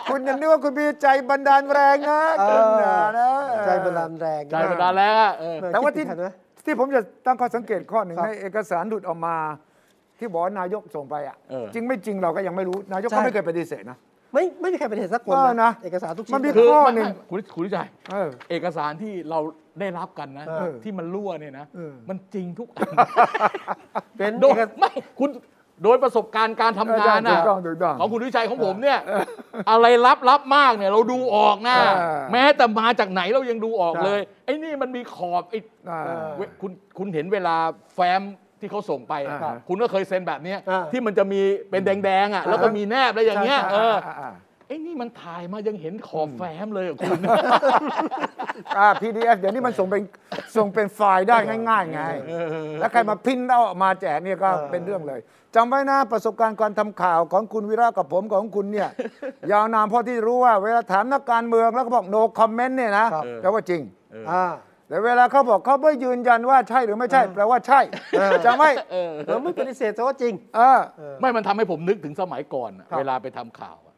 คุณยังนึกว่าคุณมีใจบันดาลแรงนะเอคุณออย่านะใจบันดาลแรงใจบันดาลแล้วอะเออแต่ว่าที่คิดถึงทันไหมที่ผมจะตั้งข้อสังเกตข้อหนึ่งครับในเอกสารหลุดออกมา ที่บอกว่านายกส่งไปอะเออ จริงไม่จริงเราก็ยังไม่รู้นายกใช่ ก็ไม่เคยปฏิเสธนะ ไม่ไม่มีใครเป็นเหตุสักคนเออนะเอกสารทุกชิ้มันนมีนะคือข้อไม่หนึ่ง ไม่คุณคุณวิชัยเออ เอกสารที่เราได้รับกันนะ เออที่มันรั่วเนี่ยนะ เออ มันจริงทุกอันเป็นโดเอยกไม่คุณโดยประสบการณ์การทำงานถูนะกต้องถูกต้อง ของคุณวิชัยของผมเนี่ย อะไรลับลับมากเนี่ย เราดูออกนะ เออ แม้แต่มาจากไหนเรายังดูออกเลย ไอ้นี่มันมีขอบไอ้อ่าเว้ยคุณคุณเห็นเวลาแฟ้ม ที่เขาส่งไปอะอ่าคุณก็เคยเซ็นแบบเนี้ยอ่าที่มันจะมีเป็นแดงๆอะแล้วก็มีแนบอะไรอย่างเงี้ยใช่เอออ่าอ่า ไอ้นี่มันถ่ายมายังเห็นขอบแฟ้มเลยอะคุณ อ่า PDF เดี๋ยวนี้มันส่งเป็นส่งเป็นไฟล์ได้ง่ายๆไง แล้วใครมาพิมพ์เอาออกมาแจกเนี่ยก็เออเป็นเรื่องเลยจำไว้นะประสบการณ์การทำข่าวของคุณวิระกับผมของคุณเนี่ย ยาวนานเพราะที่รู้ว่าเวลาถามนักการเมืองแล้วก็บอก no comment เนี่ยนะครับแปลว่าจริง อ่า แต่เวลาเขาบอกเขาไม่ยืนยันว่าใช่หรือไม่ใช่ แปลว่าใช่จำไว้เออเราไม่ปฏิเสธแต่ว่าจริงเออไม่มันทำให้ผมนึกถึงสมัยก่อนอะครับเวลาไปทำข่าวอะ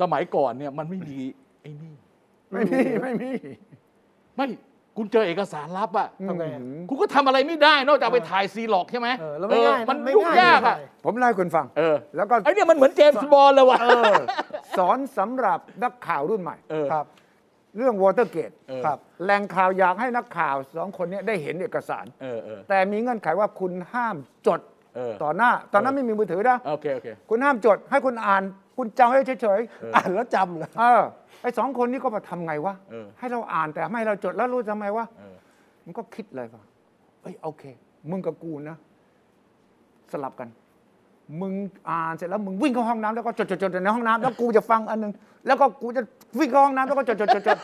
สมัยก่อนเนี่ยมันไม่มีไอ้นี่ไม่มีไม่มีไม่คุณเจอเอกสารลับอะทำไงอะคุณก็ทำอะไรไม่ได้ นอกจากไปถ่ายซีร็อกซ์ใช่ไหมเออแล้วไม่ง่ายมันไม่ยุ่งง่ายยากอะไม่ง่ายผมเล่าให้คุณฟัง เออ แล้วก็ไอ้เนี่ยมันเหมือนเจมส์บอนด์เลยว่ะเออสอนสำหรับนักข่าวรุ่นใหม่เออครับ เรื่องวอเตอร์เกตเออ ครับแหล่งข่าวอยากให้นักข่าวสองคนเนี้ได้เห็นเอกสาร เออเออ แต่มีเงื่อนไขว่าคุณห้ามจดเออ ต่อหน้า ตอนนั้นไม่มีมือถือนะ โอเคโอเค คุณห้ามจดให้คุณอ่าน คุณจำไว้เฉยอ่านแล้วจำเหรอๆเออไอ้สองคนนี้ก็มาทำไงวะ เออ ให้เราอ่านแต่ไม่ให้เราจดแล้วรู้ทำไมวะ เออ มันก็คิดเลยว่าเอ้ยโอเค มึงกับกูนะ สลับกัน มึงอ่านเสร็จแล้วมึงวิ่งเข้าห้องน้ำแล้วก็จดจดจดในห้องน้ำแล้วกูจะฟังอันหนึงแล้วก็กูจะวิ่งเข้าห้องน้ำแล้วก็จดจดจดจด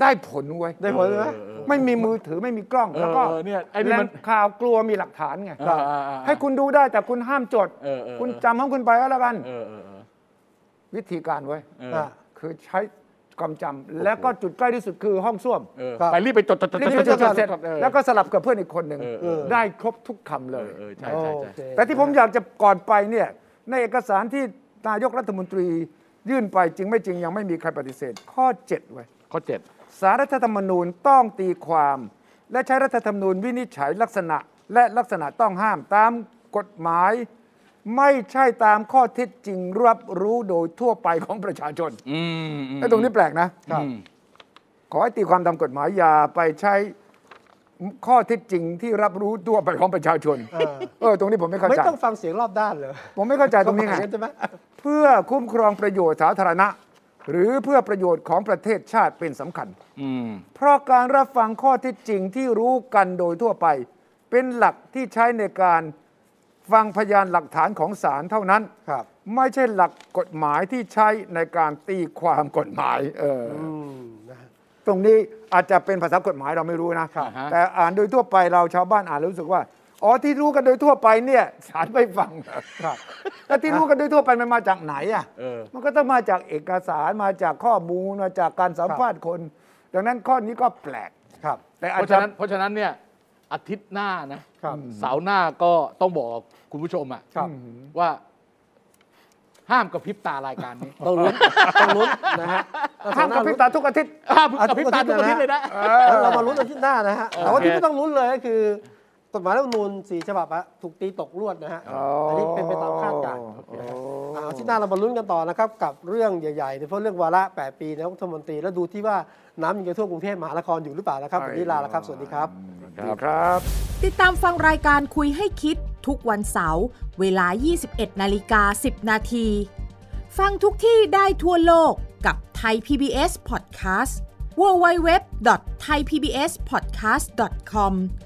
ได้ผลเว้ยได้ผลไหมไม่มีมือถือไม่มีกล้องเออแล้วก็เออเนี่ยไอ้นี่แหล่มังนข่าวกลัวมีหลักฐานไงอ่าอ่าอ่าให้คุณดูได้แต่คุณห้ามจด เออเออ คุณจำของคุณไปก็แล้วกัน เออเออเออ วิธีการไว้ยเอออ่าคือใช้ ความจำแล้วก็จุดใกล้ที่สุดคือห้องส้วมเออครับไปรีบไปจดจดจดรีบจดๆจดๆเสร็จออ แล้วก็สลับกับเพื่อนอีกคนหนึ่งเออเออได้ครบทุกคำเลยเออใช่ใช่ใช่โอเคแต่ที่ผมอยากจะก่อนไปเนี่ยในเอกสารที่นายกรัฐมนตรียื่นไปจริงไม่จริงยังไม่มีใครปฏิเสธ ข้อ 7 ไว้ข้อเจ็ดสารรัฐธรรมนูญต้องตีความ และใช้รัฐธรรมนูญวินิจฉัยลักษณะ และลักษณะต้องห้ามตามกฎหมาย ไม่ใช่ตามข้อเท็จจริงรับรู้โดยทั่วไปของประชาชนอืมอืมไอ้ตรงนี้แปลกนะอืมขอให้ตีความตามกฎหมายอย่าไปใช้ข้อเท็จจริงที่รับรู้ทั่วไปของประชาชนเออเออ ตรงนี้ผมไม่เข้าไม่ใจต้องฟังเสียงรอบด้านเลยผมไม่เข้าใจตรงนี้ไงใช่ไหมเพื่อคุ้มครองประโยชน์สาธารณะ หรือเพื่อประโยชน์ของประเทศชาติเป็นสำคัญอืมเพราะการรับฟังข้อเท็จจริงที่รู้กันโดยทั่วไป เป็นหลักที่ใช้ในการ ฟังพยานหลักฐานของศาลเท่านั้น ครับ ไม่ใช่หลักกฎหมายที่ใช้ในการตีความกฎหมายเออออืมนะฮะตรงนี้อาจจะเป็นภาษากฎหมายเราไม่รู้นะ ครับแต่อ่านโดยทั่วไปเราชาวบ้านอ่านแล้วรู้สึกว่า อ๋อที่รู้กันโดยทั่วไปเนี่ยศาลไม่ฟังครับ แล้วที่รู้กันโดยทั่วไปมันมาจากไหนอะ เออ มันก็ต้องมาจากเอกสารมาจากข้อมูลมาจากการสัมภาษณ์คน ดังนั้นข้อนี้ก็แปลก ครับ แต่เพอาจราะจะฉะนั้นเพราะฉะนั้นเนี่ยอาทิตย์หน้านะ ครับเสาร์หน้าก็ต้องบอกคุณผู้ชมอะครับ ว่าห้ามกระพริบตารายการนี้ต้องลุ้นต้องลุ้นนะฮะห้ามกระพริบตาทุกอาทิตย์ ห้ามกระพริบตาทุกอาทิตย์เลยนะแล้วเรามาลุ้นอาทิตย์หน้านะฮะแต่ว่าโอเคที่ไม่ต้องลุ้นเลยก็คือ กฎหมายรัฐธรรมนูญสี่ฉบับอะถูกตีตกรวดนะฮะอันนี้เป็นไปตามคาดการณ์นะฮะอ่าอาทิตย์หน้าเรามาลุ้นกันต่อนะครับ กับเรื่องใหญ่ๆโดยเฉพาะเรื่องวาระ 8 ปีนายกรัฐมนตรี แล้วดูที่ว่าน้ำยังจะท่วมกรุงเทพมหานครอยู่หรือเปล่านะครับวันนี้ลาแล้วครับ สวัสดีครับ ครับ ติดตามฟังรายการคุยให้คิดทุกวันเสาร์เวลา 21 นาฬิกา 10 นาที ฟังทุกที่ได้ทั่วโลกกับไทย PBS Podcast www.thaipbspodcast.com แ